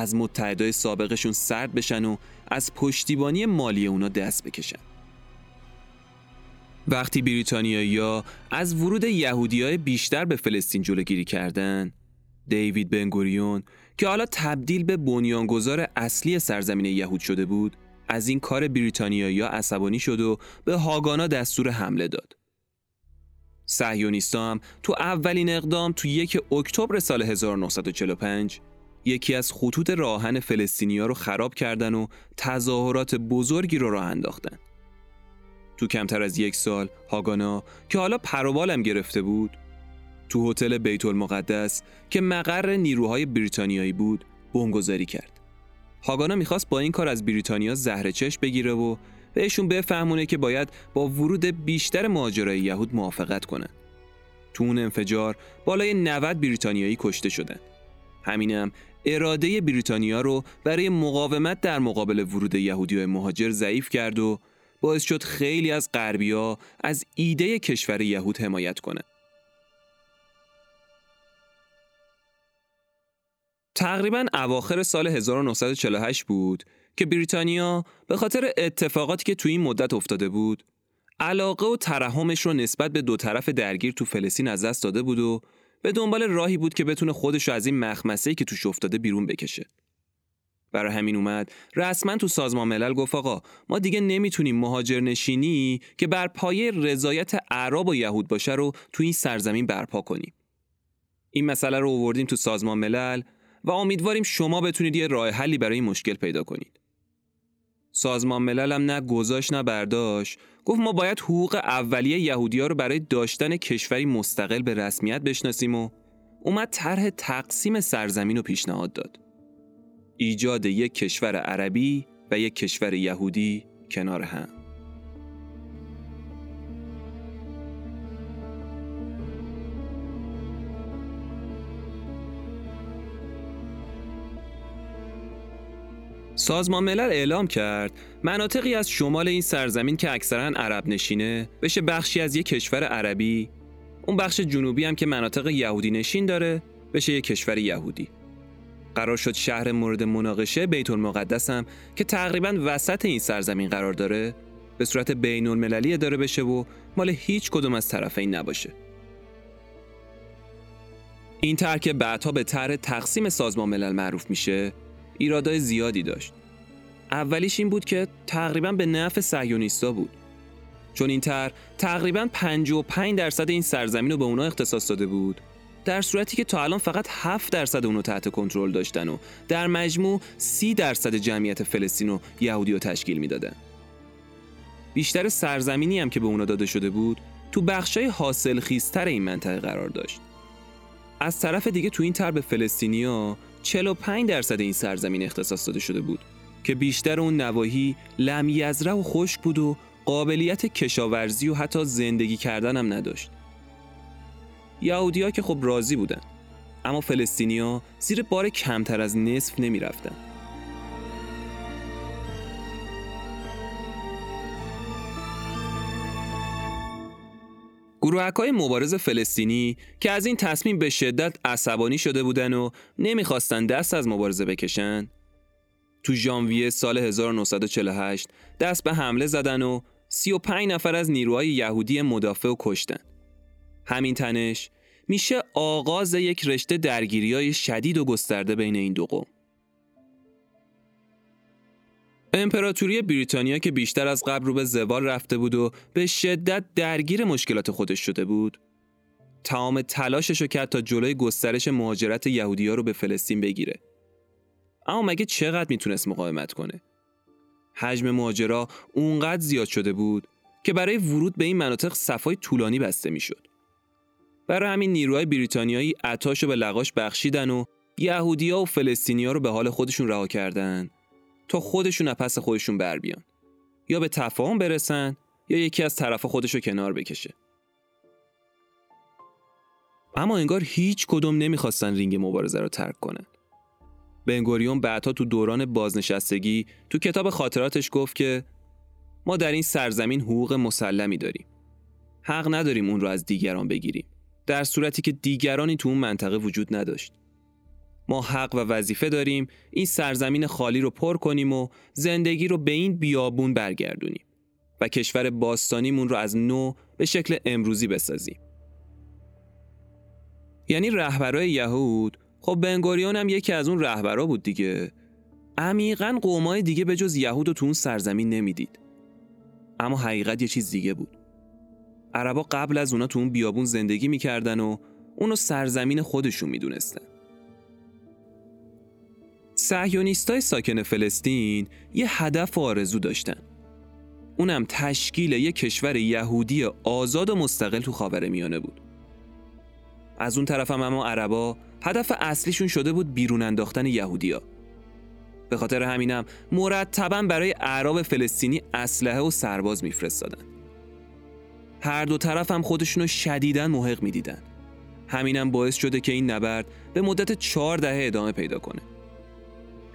از متحدای سابقشون سرد بشن و از پشتیبانی مالی اونا دست بکشن. وقتی بریتانیایی‌ها از ورود های بیشتر به فلسطین جلوگیری کردن، دیوید بنگوریون که حالا تبدیل به بنیانگذار اصلی سرزمین یهود شده بود، از این کار بریتانیایی‌ها عصبانی شد و به هاگانا دستور حمله داد. صهیونیست‌ها هم تو اولین اقدام تو یک اکتبر سال 1945 یکی از خطوط راهن فلسطینیا رو خراب کردن و تظاهرات بزرگی رو راه انداختن. تو کمتر از یک سال هاگانا که حالا پروبالم گرفته بود تو هتل بیت المقدس که مقر نیروهای بریتانیایی بود بمبگذاری کرد. هاگانا می‌خواست با این کار از بریتانیا زهر چش بگیره و بهشون بفهمونه که باید با ورود بیشتر مهاجرای یهود موافقت کنن. تو اون انفجار بالای 90 بریتانیایی کشته شدن. همینم اراده بریتانیا رو برای مقاومت در مقابل ورود یهودی مهاجر ضعیف کرد و باعث شد خیلی از غربیا از ایده کشور یهود حمایت کنند. تقریبا اواخر سال 1948 بود که بریتانیا به خاطر اتفاقاتی که تو این مدت افتاده بود علاقه و ترحمش رو نسبت به دو طرف درگیر تو فلسطین از دست داده بود و به دنبال راهی بود که بتونه خودش از این مخمسه که توش افتاده بیرون بکشه. برای همین اومد رسما تو سازمان ملل گفت آقا ما دیگه نمی‌تونیم مهاجر نشینی که بر پایه رضایت عرب و یهود باشه رو تو این سرزمین برپا کنیم. این مسئله رو آوردیم تو سازمان ملل و امیدواریم شما بتونید یه راه حلی برای این مشکل پیدا کنید. سازمان ملل هم نه گذاشت نه برداشت گفت ما باید حقوق اولیه یهودیا رو برای داشتن کشوری مستقل به رسمیت بشناسیم و اومد طرح تقسیم سرزمین رو پیشنهاد داد. ایجاد یک کشور عربی و یک کشور یهودی کنار هم. سازمان ملل اعلام کرد مناطقی از شمال این سرزمین که اکثرا عرب نشینه بشه بخشی از یک کشور عربی. اون بخش جنوبی هم که مناطق یهودی نشین داره بشه یک کشور یهودی. قرار شد شهر مورد مناقشه بیت المقدس هم که تقریبا وسط این سرزمین قرار داره به صورت بین المللی اداره بشه و مال هیچ کدوم از طرفین نباشه. این طرح که بعدها به طرح تقسیم سازمان ملل معروف میشه. ایرادای زیادی داشت اولیش این بود که تقریبا به نفع صهیونیستا بود چون این طرح تقریبا 55 درصد این سرزمین رو به اونا اختصاص داده بود در صورتی که تا الان فقط 7 درصد اونو تحت کنترل داشتن و در مجموع 30 درصد جمعیت فلسطین و یهودی رو تشکیل می‌دادن. بیشتر سرزمینی هم که به اونا داده شده بود تو بخشای حاصل خیزتر این منطقه قرار داشت. از طرف دیگه تو این طرح به فلسطینیا 45 درصد این سرزمین اختصاص داده شده بود که بیشتر اون نواحی لمیزره و خشک بود و قابلیت کشاورزی و حتی زندگی کردن هم نداشت. یهودیا که خب راضی بودن اما فلسطینیا زیر بار کمتر از نصف نمی رفتن. گروهک های مبارز فلسطینی که از این تصمیم به شدت عصبانی شده بودن و نمی‌خواستن دست از مبارزه بکشن تو ژانویه سال 1948 دست به حمله زدن و 35 نفر از نیروهای یهودی مدافع و کشتن. همین تنش میشه آغاز یک رشته درگیری های شدید و گسترده بین این دو قوم. امپراتوری بریتانیا که بیشتر از قبل رو به زوال رفته بود و به شدت درگیر مشکلات خودش شده بود. تمام تلاشش رو کرد تا جلوی گسترش مهاجرت یهودیا رو به فلسطین بگیره. اما مگه چقدر می‌تونست مقاومت کنه؟ حجم مهاجرا اونقدر زیاد شده بود که برای ورود به این مناطق صفای طولانی بسته می‌شد. برای همین نیروهای بریتانیایی عطاشو به لقاش بخشیدن و یهودیا و فلسطینیا رو به حال خودشون رها کردن. تا خودشون از پس خودشون بر بیان. یا به تفاهم برسن یا یکی از طرف خودش رو کنار بکشه. اما انگار هیچ کدوم نمی‌خواستن رینگ مبارزه رو ترک کنن. بنگوریون بعدها تو دوران بازنشستگی تو کتاب خاطراتش گفت که ما در این سرزمین حقوق مسلمی داریم. حق نداریم اون رو از دیگران بگیریم. در صورتی که دیگرانی تو اون منطقه وجود نداشت. ما حق و وظیفه داریم این سرزمین خالی رو پر کنیم و زندگی رو به این بیابون برگردونیم و کشور باستانیمون رو از نو به شکل امروزی بسازیم. یعنی رهبرای یهود خب بنگوریون هم یکی از اون رهبرا بود دیگه. عمیقا قومای دیگه به جز یهود رو تو اون سرزمین نمی‌دید. اما حقیقت یه چیز دیگه بود. عربا قبل از اونا تو اون بیابون زندگی می‌کردن و اونو سرزمین خودشون می‌دونستن. سهیونیستای ساکن فلسطین یه هدف و آرزو داشتن. اونم تشکیل یه کشور یهودی آزاد و مستقل تو خاور میانه بود. از اون طرف هم اما عربا هدف اصلیشون شده بود بیرون انداختن یهودیا. به خاطر همینم مرتبا برای اعراب فلسطینی اسلحه و سرباز میفرستادن. هر دو طرف هم خودشونو شدیداً محق می‌دیدن. همینم باعث شده که این نبرد به مدت چهار دهه ادامه پیدا کنه.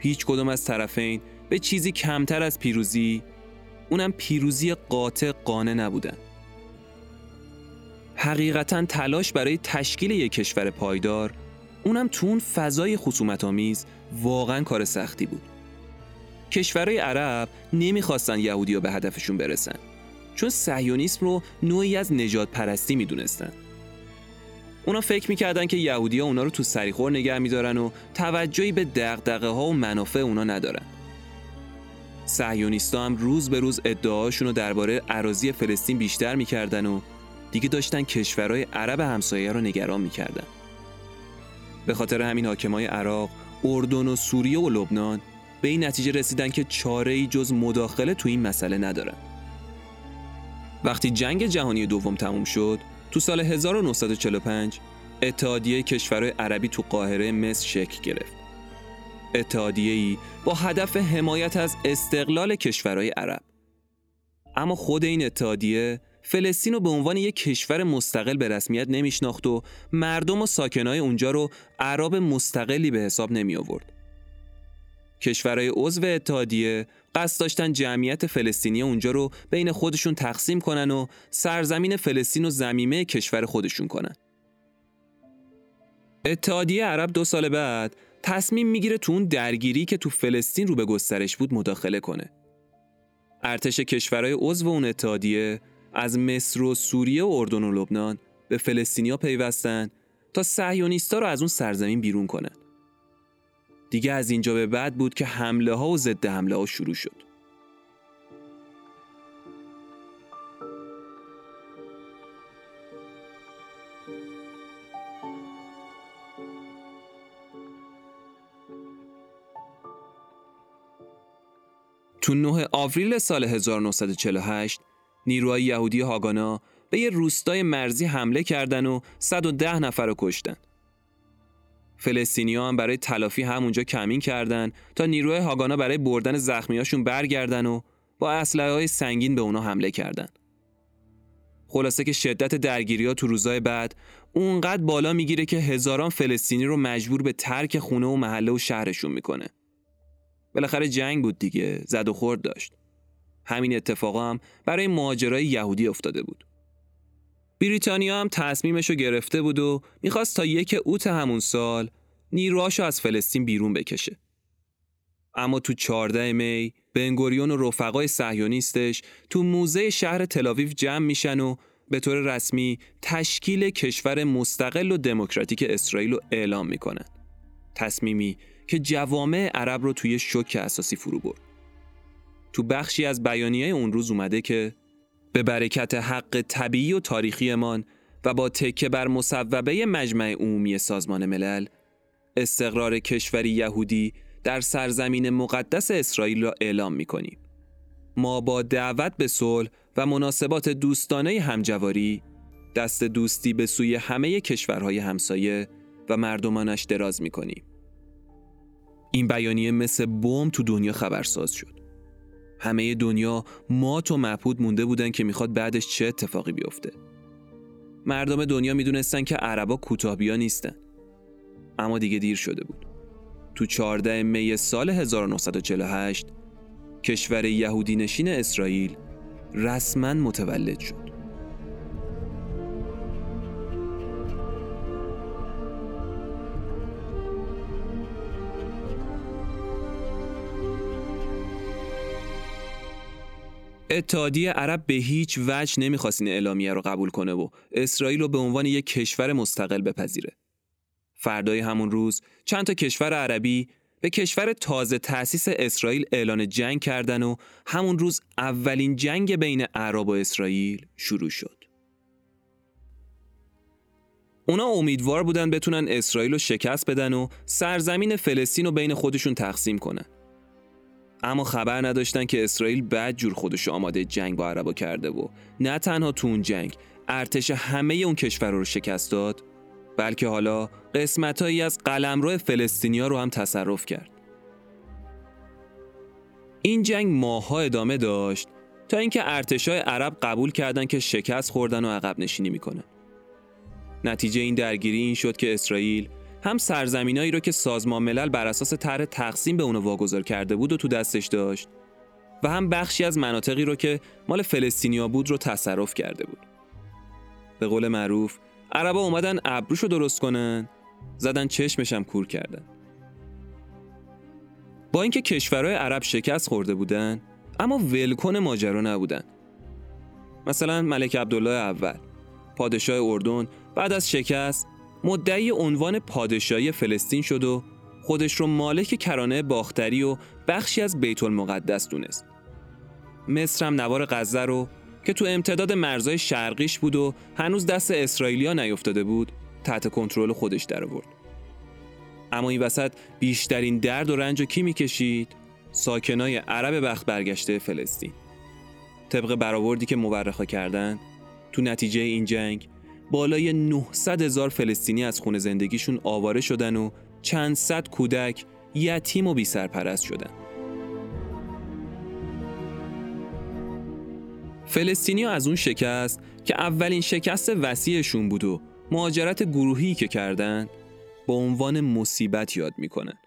هیچ کدوم از طرفین به چیزی کمتر از پیروزی اونم پیروزی قاطع قانه نبودن. حقیقتا تلاش برای تشکیل یک کشور پایدار اونم تو اون فضای خصومت آمیز واقعا کار سختی بود. کشورهای عرب نمی‌خواستن یهودی به هدفشون برسن چون سهیونیسم رو نوعی از نجات پرستی می‌دونستن. اونا فکر می‌کردن که یهودی ها اونا رو تو سریخور نگه میدارن و توجهی به دقدقه ها و منافع اونا ندارن. سهیونیستا هم روز به روز ادعاشون رو درباره عراضی فلسطین بیشتر می‌کردن و دیگه داشتن کشورهای عرب همسایه رو نگران می‌کردن. به خاطر همین حاکمای عراق، اردن و سوریه و لبنان به این نتیجه رسیدن که چاره ای جز مداخله تو این مسئله ندارن. وقتی جنگ جهانی دوم تموم شد، تو سال 1945 اتحادیه کشورهای عربی تو قاهره مصر شکل گرفت. اتحادیه ای با هدف حمایت از استقلال کشورهای عرب. اما خود این اتحادیه فلسطین رو به عنوان یک کشور مستقل به رسمیت نمیشناخت و مردم و ساکنای اونجا رو عرب مستقلی به حساب نمی آورد. کشورهای عضو اتحادیه قصد داشتن جمعیت فلسطینی اونجا رو بین خودشون تقسیم کنن و سرزمین فلسطین و زمیمه کشور خودشون کنن. اتحادیه عرب دو سال بعد تصمیم می‌گیره تو اون درگیری که تو فلسطین رو به گسترش بود مداخله کنه. ارتش کشورهای عضو اون اتحادیه از مصر و سوریه و اردن و لبنان به فلسطینیا پیوستن تا صهیونیستا رو از اون سرزمین بیرون کنن. دیگه از اینجا به بعد بود که حمله ها و ضد حمله ها شروع شد. تو 9 آوریل سال 1948 نیروهای یهودی هاگانا به یه روستای مرزی حمله کردن و 110 نفر رو کشتن. فلسطینی هم برای تلافی همونجا کمین کردن تا نیروهای هاگانا برای بردن زخمیاشون برگردن و با اسلحه های سنگین به اونا حمله کردن. خلاصه که شدت درگیری ها تو روزای بعد اونقدر بالا می‌گیره که هزاران فلسطینی رو مجبور به ترک خونه و محله و شهرشون می‌کنه. بالاخره جنگ بود دیگه زد و خورد داشت. همین اتفاقا هم برای مهاجرای یهودی افتاده بود. بریتانیا هم تصمیمش رو گرفته بود و می‌خواست تا یک اوت همون سال نیروهاشو از فلسطین بیرون بکشه. اما تو 14 می بنگوریون و رفقای صهیونیستش تو موزه شهر تلاویو جمع میشن و به طور رسمی تشکیل کشور مستقل و دموکراتیک اسرائیل رو اعلام می‌کنن. تصمیمی که جوامع عرب رو توی شوک اساسی فرو برد. تو بخشی از بیانیه اون روز اومده که به برکت حق طبیعی و تاریخیمان و با تکه بر مصوبه مجمع عمومی سازمان ملل استقرار کشوری یهودی در سرزمین مقدس اسرائیل را اعلام می کنیم. ما با دعوت به صلح و مناسبات دوستانه همجواری دست دوستی به سوی همه کشورهای همسایه و مردمانش دراز می کنیم. این بیانیه مثل بوم تو دنیا خبرساز شد. همه دنیا مات و مبهود مونده بودن که می‌خواد بعدش چه اتفاقی بیفته. مردم دنیا می‌دونستن که عربا کوتاهبیا نیستن. اما دیگه دیر شده بود. تو 14 می سال 1948 کشور یهودی نشین اسرائیل رسما متولد شد. اتحادیه عرب به هیچ وجه نمی‌خواست این اعلامیه رو قبول کنه و اسرائیل رو به عنوان یک کشور مستقل بپذیره. فردای همون روز چند تا کشور عربی به کشور تازه تأسیس اسرائیل اعلان جنگ کردن و همون روز اولین جنگ بین عرب و اسرائیل شروع شد. اونا امیدوار بودن بتونن اسرائیل رو شکست بدن و سرزمین فلسطین رو بین خودشون تقسیم کنن. اما خبر نداشتن که اسرائیل بعد جور خودش آماده جنگ با عربا کرده و نه تنها تو اون جنگ ارتش همه اون کشور رو شکست داد بلکه حالا قسمتهایی از قلمرو فلسطینیا رو هم تصرف کرد. این جنگ ماها ادامه داشت تا اینکه ارتشای عرب قبول کردند که شکست خوردن و عقب نشینی می‌کنه نتیجه این درگیری این شد که اسرائیل هم سرزمینایی رو که سازمان ملل بر اساس طرح تقسیم به اونو واگذار کرده بود و تو دستش داشت و هم بخشی از مناطقی رو که مال فلسطینیا بود رو تصرف کرده بود. به قول معروف عربا اومدن ابروشو درست کنن زدن چشمشم کور کردن. با اینکه کشورهای عرب شکست خورده بودن اما ولکن ماجرا نبودن. مثلا ملک عبدالله اول پادشاه اردن بعد از شکست مدعی عنوان پادشاهی فلسطین شد و خودش رو مالک کرانه باختری و بخشی از بیت المقدس دونست. مصر هم نوار غزه رو که تو امتداد مرزای شرقیش بود و هنوز دست اسرائیلیا نیفتاده بود تحت کنترل خودش در آورد. اما این وسط بیشترین درد و رنج و کی می‌کشید؟ ساکنای عرب بخت برگشته فلسطین. طبق برآوردی که مورخا کردن تو نتیجه این جنگ بالای 900 هزار فلسطینی از خونه زندگیشون آواره شدن و چند صد کودک یتیم و بی سرپرست شدن. فلسطینی از اون شکست که اولین شکست وسیعشون بود و مهاجرت گروهی که کردن با عنوان مصیبت یاد می‌کنن.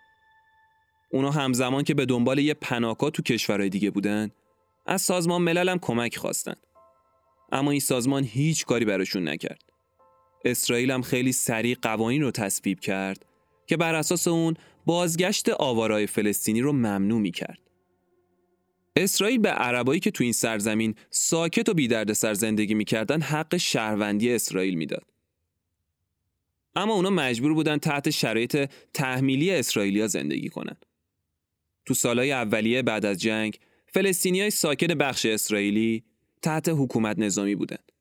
اونا همزمان که به دنبال یه پناهگاه تو کشورهای دیگه بودن از سازمان ملل هم کمک خواستن اما این سازمان هیچ کاری براشون نکرد اسرائیل هم خیلی سریع قوانین رو تصویب کرد که بر اساس اون بازگشت آوارای فلسطینی رو ممنوع می کرد. اسرائیل به عربایی که تو این سرزمین ساکت و بی سر زندگی می‌کردن حق شهروندی اسرائیل می‌داد. اما اونا مجبور بودن تحت شرایط تحمیلی اسرائیلیا زندگی کنند. تو سالهای اولیه بعد از جنگ های ساکن بخش اسرائیلی تحت حکومت نظامی بودند.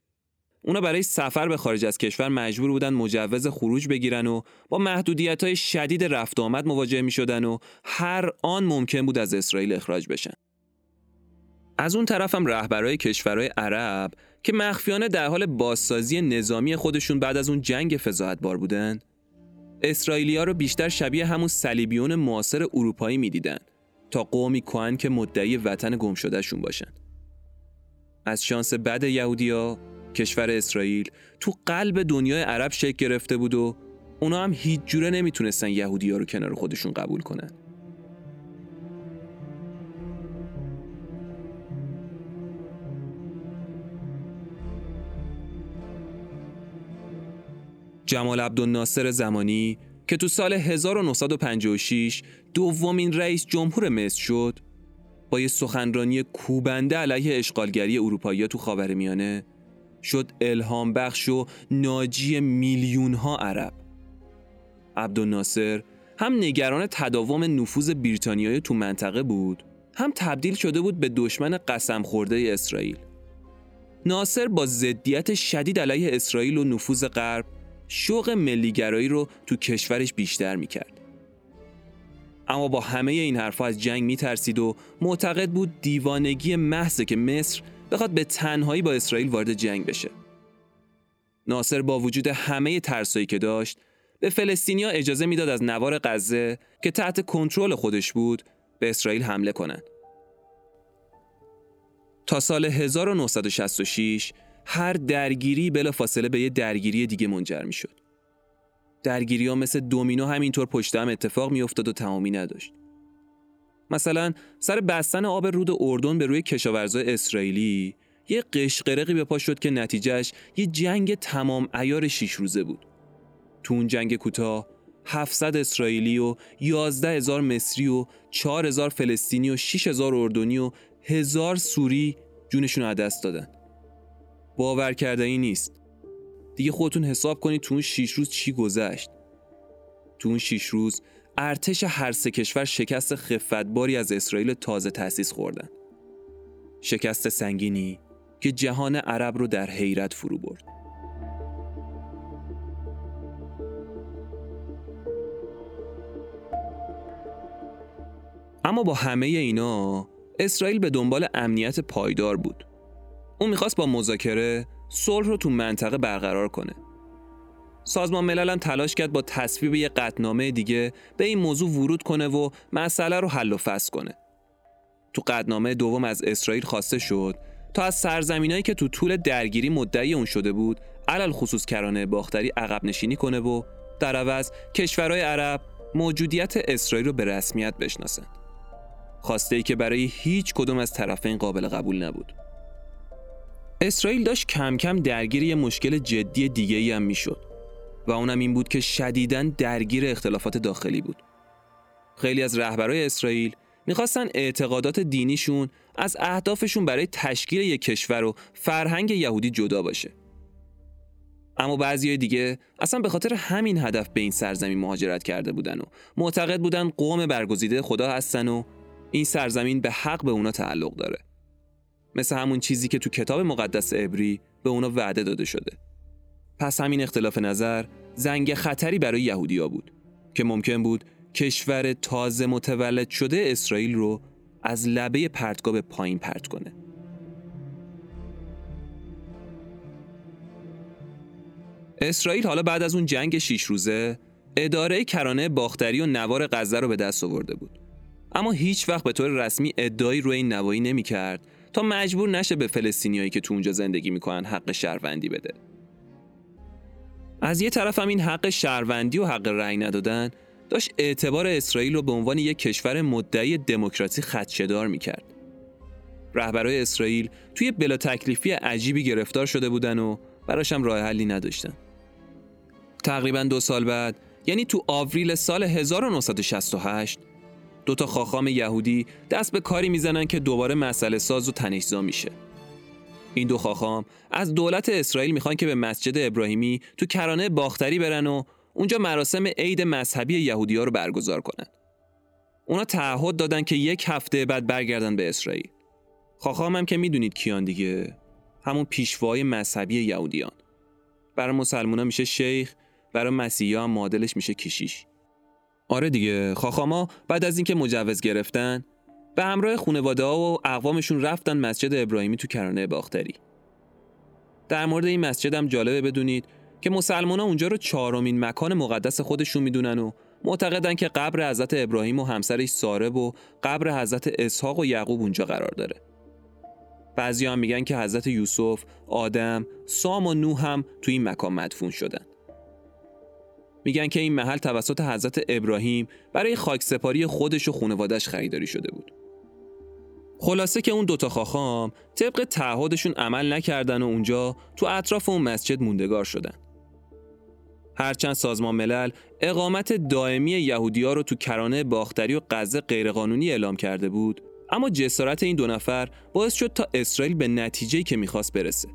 اونا برای سفر به خارج از کشور مجبور بودن مجوز خروج بگیرن و با محدودیت های شدید رفت آمد مواجه می شدن و هر آن ممکن بود از اسرائیل اخراج بشن. از اون طرف هم رهبرای کشورهای عرب که مخفیانه در حال بازسازی نظامی خودشون بعد از اون جنگ بار بودن اسرائیلیا رو بیشتر شبیه همون صلیبیون معاصر اروپایی می‌دیدن تا قومی کهن که مدعی وطن گم شدهشون باشن از شانس بد یهودیا کشور اسرائیل تو قلب دنیای عرب شکل گرفته بود و اونا هم هیچ جوره نمی‌تونستن یهودیا رو کنار خودشون قبول کنن. جمال عبدالناصر زمانی که تو سال 1956 دومین رئیس جمهور مصر شد با یه سخنرانی کوبنده علیه اشغالگری اروپایی تو خاورمیانه شد الهام بخش و ناجی میلیون ها عرب عبدالناصر هم نگران تداوم نفوذ بریتانیایی تو منطقه بود هم تبدیل شده بود به دشمن قسم خورده اسرائیل ناصر با ضدیت شدید علیه اسرائیل و نفوذ غرب شوق ملیگرایی رو تو کشورش بیشتر می‌کرد. اما با همه این حرفها از جنگ میترسید و معتقد بود دیوانگی محضه که مصر بخواد به تنهایی با اسرائیل وارد جنگ بشه. ناصر با وجود همه ترسایی که داشت به فلسطینیا اجازه می‌داد از نوار غزه که تحت کنترل خودش بود به اسرائیل حمله کنند. تا سال 1966 هر درگیری بلا فاصله به یه درگیری دیگه منجر می شد. درگیری ها مثل دومینو همینطور پشت هم اتفاق می افتاد و تمامی نداشت. مثلا سر بستن آب رود اردن به روی کشاورزای اسرائیلی یه قشقرقی به پا شد که نتیجهش یه جنگ تمام ایار شیش روزه بود. تو اون جنگ کوتاه 700 اسرائیلی و 11 هزار مصری و 4 هزار فلسطینی و 6 هزار اردنی و هزار سوری جونشون رو دست دادن. باور کرده ای نیست دیگه خودتون حساب کنید تو اون شیش روز چی گذشت تو اون شیش روز ارتش هر سه کشور شکست خفتباری از اسرائیل تازه تأسیس خوردن. شکست سنگینی که جهان عرب رو در حیرت فرو برد. اما با همه اینا اسرائیل به دنبال امنیت پایدار بود. اون می‌خواست با مذاکره صلح رو تو منطقه برقرار کنه. سازمان ملل هم تلاش کرد با تصویب یه قطنامه دیگه به این موضوع ورود کنه و مسئله رو حل و فصل کنه. تو قطنامه دوم از اسرائیل خواسته شد تا از سرزمینایی که تو طول درگیری مدعی اون شده بود علل خصوص کرانه باختری عقب نشینی کنه و در عوض کشورهای عرب موجودیت اسرائیل رو به رسمیت بشناسند. خواسته ای که برای هیچ کدوم از طرفین قابل قبول نبود. اسرائیل داشت کم کم درگیر یه مشکل جدی دیگه ای هم می‌شد و اونم این بود که شدیداً درگیر اختلافات داخلی بود. خیلی از رهبرای اسرائیل می‌خواستن اعتقادات دینیشون از اهدافشون برای تشکیل یک کشور و فرهنگ یهودی جدا باشه. اما بعضی دیگه اصلا به خاطر همین هدف به این سرزمین مهاجرت کرده بودن و معتقد بودن قوم برگزیده خدا هستن و این سرزمین به حق به اونا تعلق داره. مثل همون چیزی که تو کتاب مقدس عبری به اونا وعده داده شده. پس همین اختلاف نظر زنگ خطری برای یهودیا بود که ممکن بود کشور تازه متولد شده اسرائیل رو از لبه پرتگاه به پایین پرت کنه. اسرائیل حالا بعد از اون جنگ شیش روزه اداره کرانه باختری و نوار غزه رو به دست آورده بود. اما هیچ وقت به طور رسمی ادعایی روی این نوایی نمی کرد تا مجبور نشه به فلسطینیایی که تو اونجا زندگی می‌کنن حق شهروندی بده. از یه طرف هم این حق شهروندی و حق رأی ندادن داشت اعتبار اسرائیل رو به عنوان یک کشور مدعی دموکراسی خدشدار می‌کرد. رهبرای اسرائیل توی بلا تکلیفی عجیبی گرفتار شده بودن و براشم راه حلی نداشتن. تقریبا دو سال بعد یعنی تو آوریل سال 1968 دو تا خاخام یهودی دست به کاری می‌زنن که دوباره مسئله ساز و تنشزا میشه. این دو خاخام از دولت اسرائیل می‌خوان که به مسجد ابراهیمی تو کرانه باختری برن و اونجا مراسم عید مذهبی یهودی ها رو برگزار کنن. اونا تعهد دادن که یک هفته بعد برگردن به اسرائیل. خاخام هم که می‌دونید کیان دیگه همون پیشوای مذهبی یهودیان. برای مسلمونا میشه شیخ، برای مسیحی هم معادلش میشه کشیش. آره دیگه خاخاما بعد از اینکه مجوز گرفتن به همراه خانواده ها و اقوامشون رفتن مسجد ابراهیمی تو کرانه باختری. در مورد این مسجد هم جالبه بدونید که مسلمان ها اونجا رو چهارمین مکان مقدس خودشون می‌دونن و معتقدن که قبر حضرت ابراهیم و همسرش ساره و قبر حضرت اسحاق و یعقوب اونجا قرار داره. بعضی هم میگن که حضرت یوسف، آدم، سام و نوح هم تو این مکان مدفون شدن. میگن که این محل توسط حضرت ابراهیم برای خاک سپاری خودش و خانوادش خریداری شده بود. خلاصه که اون دوتا خاخام طبق تعهدشون عمل نکردن و اونجا تو اطراف اون مسجد موندگار شدن. هرچند سازمان ملل اقامت دائمی یهودی رو تو کرانه باختری و غزه غیرقانونی اعلام کرده بود اما جسارت این دو نفر باعث شد تا اسرائیل به نتیجه‌ای که می‌خواست برسه.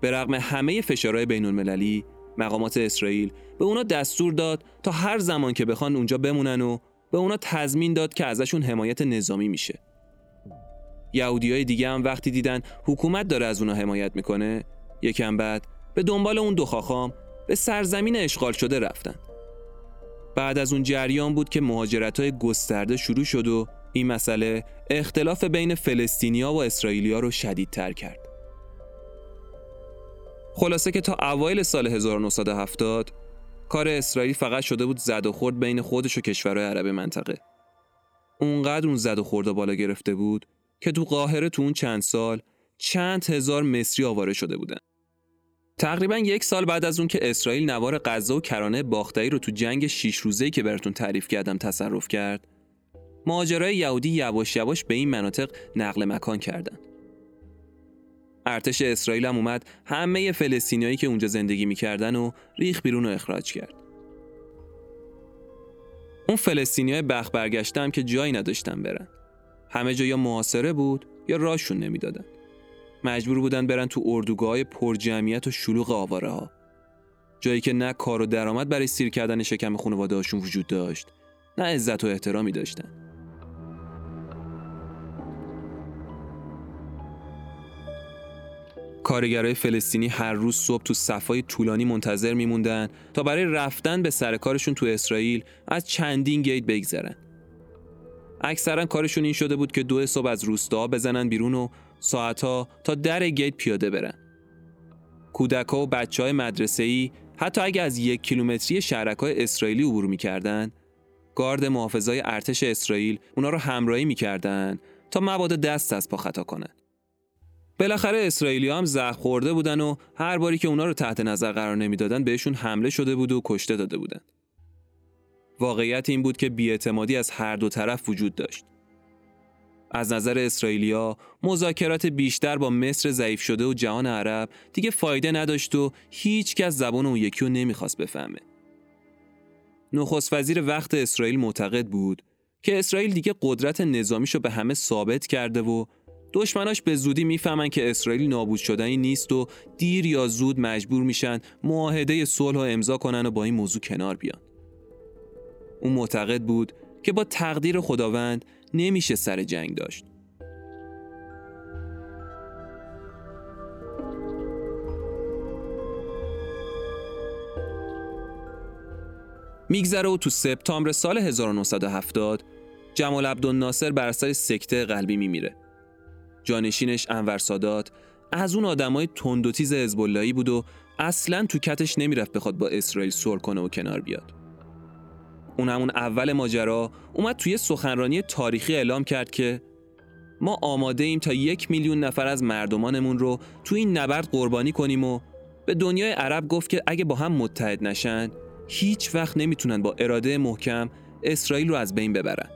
به رغم همه فشارهای بین المللی مقامات اسرائیل به اونا دستور داد تا هر زمان که بخوان اونجا بمونن و به اونا تضمین داد که ازشون حمایت نظامی میشه. یهودی های دیگه هم وقتی دیدن حکومت داره از اونا حمایت می‌کنه یکم بعد به دنبال اون دو خاخام به سرزمین اشغال شده رفتن. بعد از اون جریان بود که مهاجرت های گسترده شروع شد و این مسئله اختلاف بین فلسطینیا و اسرائیلیا رو شدیدتر کرد. خلاصه که تا اوایل سال 1970 کار اسرائیل فقط شده بود زد و خورد بین خودش و کشورهای عرب منطقه. اونقدر اون زد و خورد بالا گرفته بود که تو قاهره تو اون چند سال چند هزار مصری آواره شده بودن. تقریبا یک سال بعد از اون که اسرائیل نوار غزه و کرانه باختری رو تو جنگ شیش روزه‌ای که براتون تعریف کردم تصرف کرد، مهاجرای یهودی یواش یواش به این مناطق نقل مکان کردند. ارتش اسرائیل هم اومد همه فلسطینیایی که اونجا زندگی می‌کردن و ریخ بیرون و اخراج کرد. اون فلسطینیای بخ برگشتم که جایی نداشتن برن. همه جا یا محاصره بود یا راشون نمی‌دادن. مجبور بودن برن تو اردوگاه پر جمعیت و شلوغ آواره ها. جایی که نه کار و درآمد برای سیر کردن شکم خانواده هاشون وجود داشت، نه عزت و احترامی داشتن. کارگرای فلسطینی هر روز صبح تو صفای طولانی منتظر میموندن تا برای رفتن به سر کارشون تو اسرائیل از چندین گیت بگذرن. اکثرا کارشون این شده بود که دو صبح از روستا بزنن بیرون و ساعتها تا در گیت پیاده برن. کودکا و بچه های مدرسه ای حتی اگه از یک کیلومتری شهرک های اسرائیلی عبور می‌کردن گارد محافظای ارتش اسرائیل اونا رو همراهی می‌کردن تا مبادا دست از پا خطا کنن. بالاخره اسرائیلی هم زخم خورده بودن و هر باری که اونا رو تحت نظر قرار نمی‌دادن بهشون حمله شده بود و کشته داده بودن. واقعیت این بود که بیاعتمادی از هر دو طرف وجود داشت. از نظر اسرائیلیا مذاکرات بیشتر با مصر ضعیف شده و جهان عرب دیگه فایده نداشت و هیچ کس زبان اون یکی رو نمی‌خواست بفهمه. نخست وزیر وقت اسرائیل معتقد بود که اسرائیل دیگه قدرت نظامیشو به همه ثابت کرده و دشمناش به زودی می‌فهمن که اسرائیل نابود شدنی نیست و دیر یا زود مجبور میشن معاهده صلح و امضا کنن و با این موضوع کنار بیان. اون معتقد بود که با تقدیر خداوند نمیشه سر جنگ داشت. میگذره و تو سپتامبر سال 1970 جمال عبدالناصر بر اثر سکته قلبی میمیره. جانشینش انور سادات از اون آدمای تند و تیز حزب بود و اصلا تو کتش نمی‌رفت بخواد با اسرائیل سر کنه و کنار بیاد. اون همون اول ماجرا اومد توی سخنرانی تاریخی اعلام کرد که ما آماده ایم تا یک میلیون نفر از مردمانمون رو تو این نبرد قربانی کنیم و به دنیای عرب گفت که اگه با هم متحد نشن هیچ وقت نمی‌تونن با اراده محکم اسرائیل رو از بین ببرن.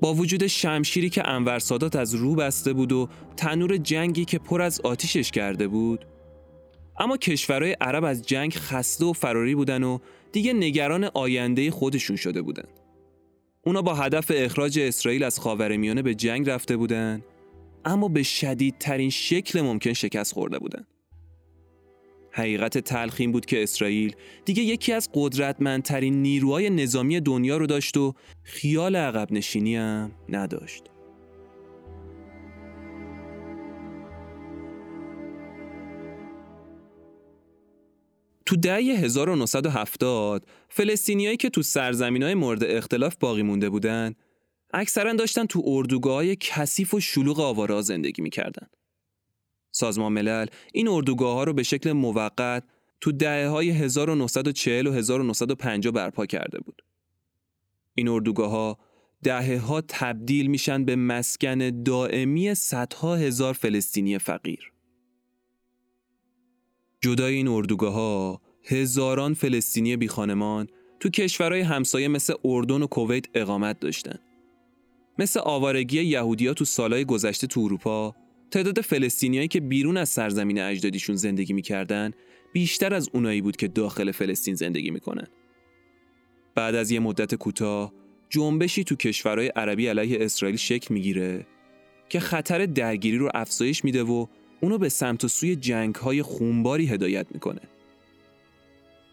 با وجود شمشیری که انور سادات از رو بسته بود و تنور جنگی که پر از آتیشش کرده بود اما کشورهای عرب از جنگ خسته و فراری بودن و دیگه نگران آینده خودشون شده بودن. اونا با هدف اخراج اسرائیل از خاورمیانه به جنگ رفته بودن اما به شدیدترین شکل ممکن شکست خورده بودن. حقیقت تلخیم بود که اسرائیل دیگه یکی از قدرتمندترین نیروهای نظامی دنیا رو داشت و خیال عقب نشینی هم نداشت. تو دهه 1970 فلسطینیایی که تو های مورد اختلاف باقی مونده بودن اکثرا داشتن تو اردوگاه کثیف و شلوغ آوارا زندگی می‌کردن. سازمان ملل این اردوگاه ها رو به شکل موقت تو دهه های 1940 و 1950 برپا کرده بود. این اردوگاه ها دهه ها تبدیل میشن به مسکن دائمی صدها هزار فلسطینی فقیر. جدای این اردوگاه ها هزاران فلسطینی بیخانمان تو کشورهای همسایه مثل اردن و کویت اقامت داشتن. مثل آوارگی یهودیا تو سالهای گذشته تو اروپا تعداد فلسطینیایی که بیرون از سرزمین اجدادیشون زندگی می‌کردن بیشتر از اونایی بود که داخل فلسطین زندگی می‌کنن. بعد از یه مدت کوتاه جنبشی تو کشورهای عربی علیه اسرائیل شکل می‌گیره که خطر درگیری رو افزایش میده و اونو به سمت و سوی جنگ های خونباری هدایت می‌کنه.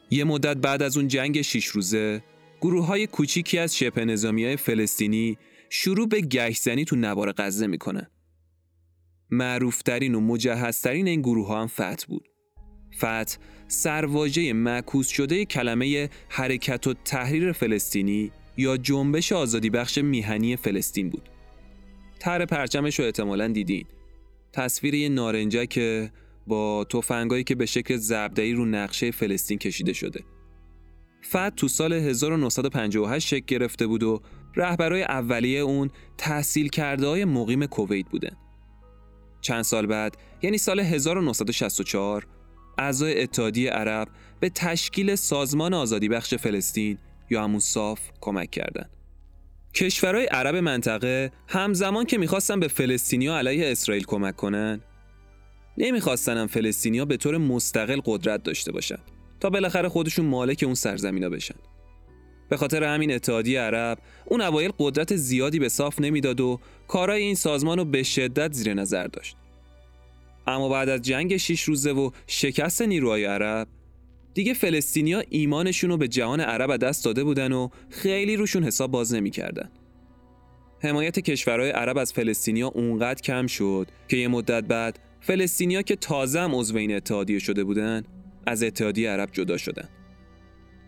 یه مدت بعد از اون جنگ شیش روزه گروه های کوچیکی از شبه نظامی های فلسطینی شروع به گشتزنی تو نوار غزه می‌کنن. معروفترین و مجهزترین این گروه ها هم فتح بود. فتح سرواژه معکوس شده کلمه حرکت و تحریر فلسطینی یا جنبش آزادی بخش میهنی فلسطین بود. تر پرچمش رو احتمالا دیدین. تصویر یه نارنجک با تفنگایی که به شکل زبدهی رو نقشه فلسطین کشیده شده. فتح تو سال 1958 شکل گرفته بود و رهبرای اولیه اون تحصیل کرده های مقیم کویت بودن. چند سال بعد یعنی سال 1964 اعضای اتحادیه عرب به تشکیل سازمان آزادی بخش فلسطین یا همون صاف کمک کردند. کشورهای عرب منطقه همزمان که می‌خواستن به فلسطینیا علیه اسرائیل کمک کنن نمی‌خواستن هم فلسطینیا به طور مستقل قدرت داشته باشن تا بالاخره خودشون مالک اون سرزمینا بشن. به خاطر همین اتحادیه عرب اون اوایل قدرت زیادی به صاف نمی‌داد و کارای این سازمان رو به شدت زیر نظر داشت. اما بعد از جنگ شیش روزه و شکست نیروهای عرب دیگه فلسطینیا ایمانشون رو به جهان عرب دست داده بودن و خیلی روشون حساب باز نمی‌کردن. حمایت کشورهای عرب از فلسطینیا اونقدر کم شد که یه مدت بعد فلسطینیا که تازه هم عضو این اتحادیه شده بودن از اتحادیه عرب جدا شدن.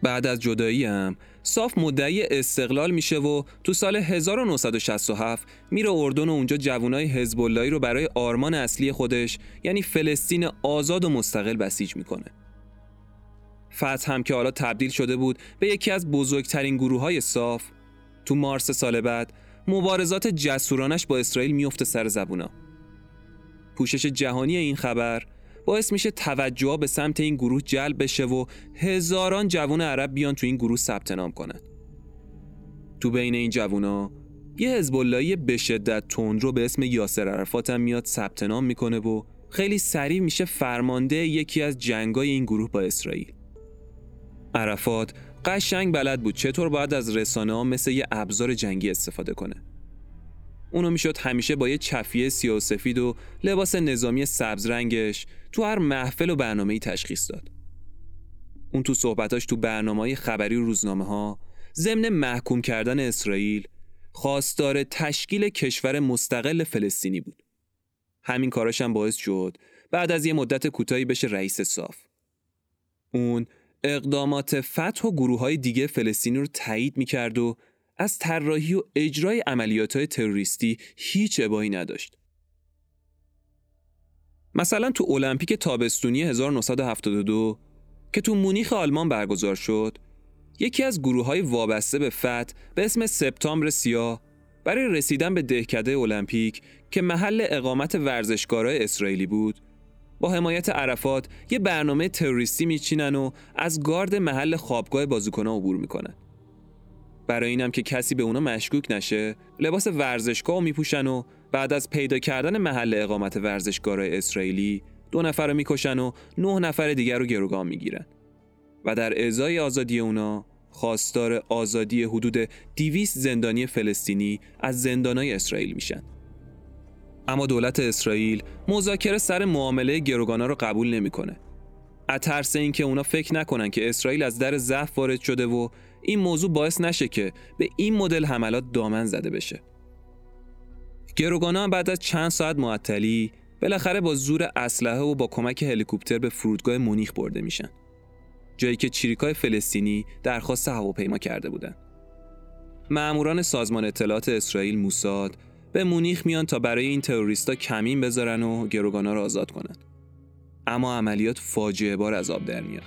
بعد از جدایی هم صاف مدعی استقلال میشه و تو سال 1967 میره اردن و اونجا جوانای حزب رو برای آرمان اصلی خودش یعنی فلسطین آزاد و مستقل بسیج می‌کنه. فتح هم که حالا تبدیل شده بود به یکی از بزرگترین گروه های صاف. تو مارس سال بعد مبارزات جسورانش با اسرائیل میفته سر زبونا. پوشش جهانی این خبر باعث میشه توجه به سمت این گروه جلب بشه و هزاران جوان عرب بیان تو این گروه ثبت نام کنن تو بین این جوونا یه حزب به شدت تندرو به اسم یاسر عرفات هم میاد ثبت نام می‌کنه و خیلی سریع میشه فرمانده یکی از جنگای این گروه با اسرائیل. عرفات قشنگ بلد بود چطور باید از رسانه ها مثل یه ابزار جنگی استفاده کنه. اونو می‌شد همیشه با یه چفیه سیاه و سفید و لباس نظامی سبز رنگش تو هر محفل و برنامه تشخیص داد. اون تو صحبتاش تو برنامه خبری و روزنامه ها ضمن محکوم کردن اسرائیل خواستار تشکیل کشور مستقل فلسطینی بود. همین کاراش هم باعث شد بعد از یه مدت کوتاهی بشه رئیس صاف. اون اقدامات فتح و گروه های دیگه فلسطینی رو تایید می‌کرد و از طراحی و اجرای عملیات های تروریستی هیچ ابایی نداشت. مثلا تو المپیک تابستونی 1972 که تو مونیخ آلمان برگزار شد، یکی از گروه های وابسته به فتح به اسم سپتامبر سیاه برای رسیدن به دهکده المپیک که محل اقامت ورزشکارای اسرائیلی بود، با حمایت عرفات یه برنامه تروریستی میچینن و از گارد محل خوابگاه بازیکنها عبور می‌کنن. برای اینم که کسی به اونا مشکوک نشه، لباس ورزشگاه میپوشن و بعد از پیدا کردن محل اقامت ورزشگاه اسرائیلی دو نفر رو می‌کشن و نه نفر دیگر رو گروگان می‌گیرن. و در ازای آزادی اونا خواستار آزادی حدود 200 زندانی فلسطینی از زندانای اسرائیل میشن. اما دولت اسرائیل مذاکره سر معامله گروگانا رو قبول نمی‌کنه. از ترس اینکه اونا فکر نکنن که اسرائیل از در ضعف وارد شده و این موضوع باعث نشه که به این مدل حملات دامن زده بشه. گروگانا بعد از چند ساعت معطلی بالاخره با زور اسلحه و با کمک هلیکوپتر به فرودگاه مونیخ برده میشن. جایی که چریکای فلسطینی درخواست هواپیما کرده بودند. ماموران سازمان اطلاعات اسرائیل موساد به مونیخ میان تا برای این تروریستا کمین بذارن و گروگانا رو آزاد کنن. اما عملیات فاجعه بار از آب در میاد.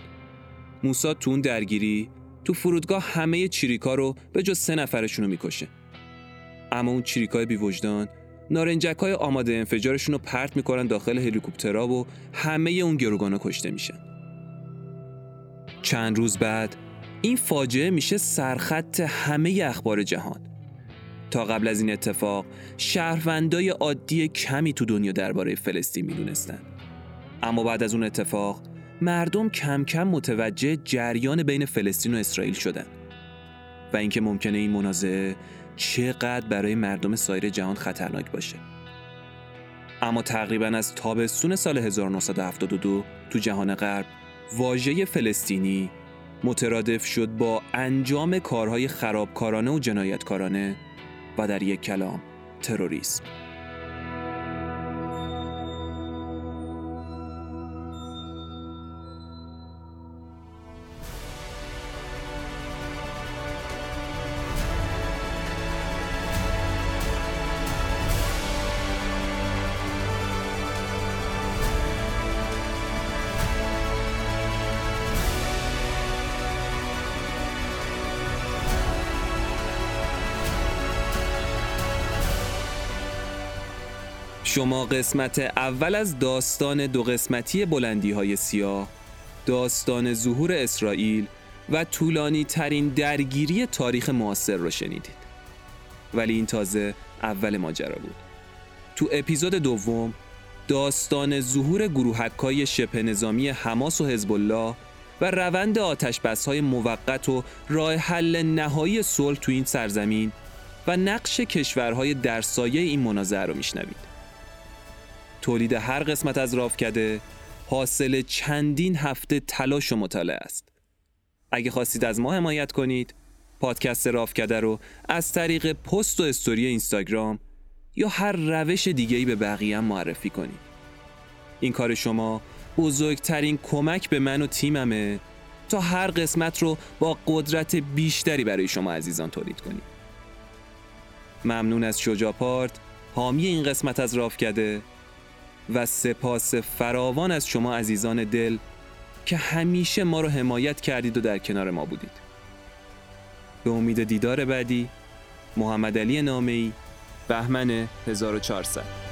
موساد تو اون درگیری تو فرودگاه همه چریکا رو به جز سه نفرشون رو می‌کشه. اما اون چریکای بیوجدان نارنجک های آماده انفجارشون رو پرت می‌کنن داخل هلیکوپترها و همه اون گروگانا کشته میشن. چند روز بعد این فاجعه میشه سرخط همه اخبار جهان. تا قبل از این اتفاق شهروندای عادی کمی تو دنیا درباره فلسطین می‌دونستن. اما بعد از اون اتفاق مردم کم کم متوجه جریان بین فلسطین و اسرائیل شدن و اینکه ممکنه این منازعه چقدر برای مردم سایر جهان خطرناک باشه. اما تقریبا از تابستون سال 1972 تو جهان غرب واژه فلسطینی مترادف شد با انجام کارهای خرابکارانه و جنایتکارانه و در یک کلام تروریسم. شما قسمت اول از داستان دو قسمتی بلندی های سیاه داستان ظهور اسرائیل و طولانی ترین درگیری تاریخ معاصر رو شنیدید. ولی این تازه اول ماجرا بود. تو اپیزود دوم داستان ظهور گروهکای شبه نظامی حماس و حزب الله و روند آتش های موقت و راه حل نهایی صلح تو این سرزمین و نقش کشورهای در سایه این منازعه رو میشنوید. تولید هر قسمت از رافکده حاصل چندین هفته تلاش و مطالعه است. اگه خواستید از ما حمایت کنید، پادکست رافکده رو از طریق پست و استوری اینستاگرام یا هر روش دیگه‌ای به بقیه هم معرفی کنید. این کار شما بزرگترین کمک به من و تیممه تا هر قسمت رو با قدرت بیشتری برای شما عزیزان تولید کنید. ممنون از شجاپارت حامی این قسمت از رافکده و سپاس فراوان از شما عزیزان دل که همیشه ما رو حمایت کردید و در کنار ما بودید. به امید دیدار بعدی محمد علی نامی بهمن 1400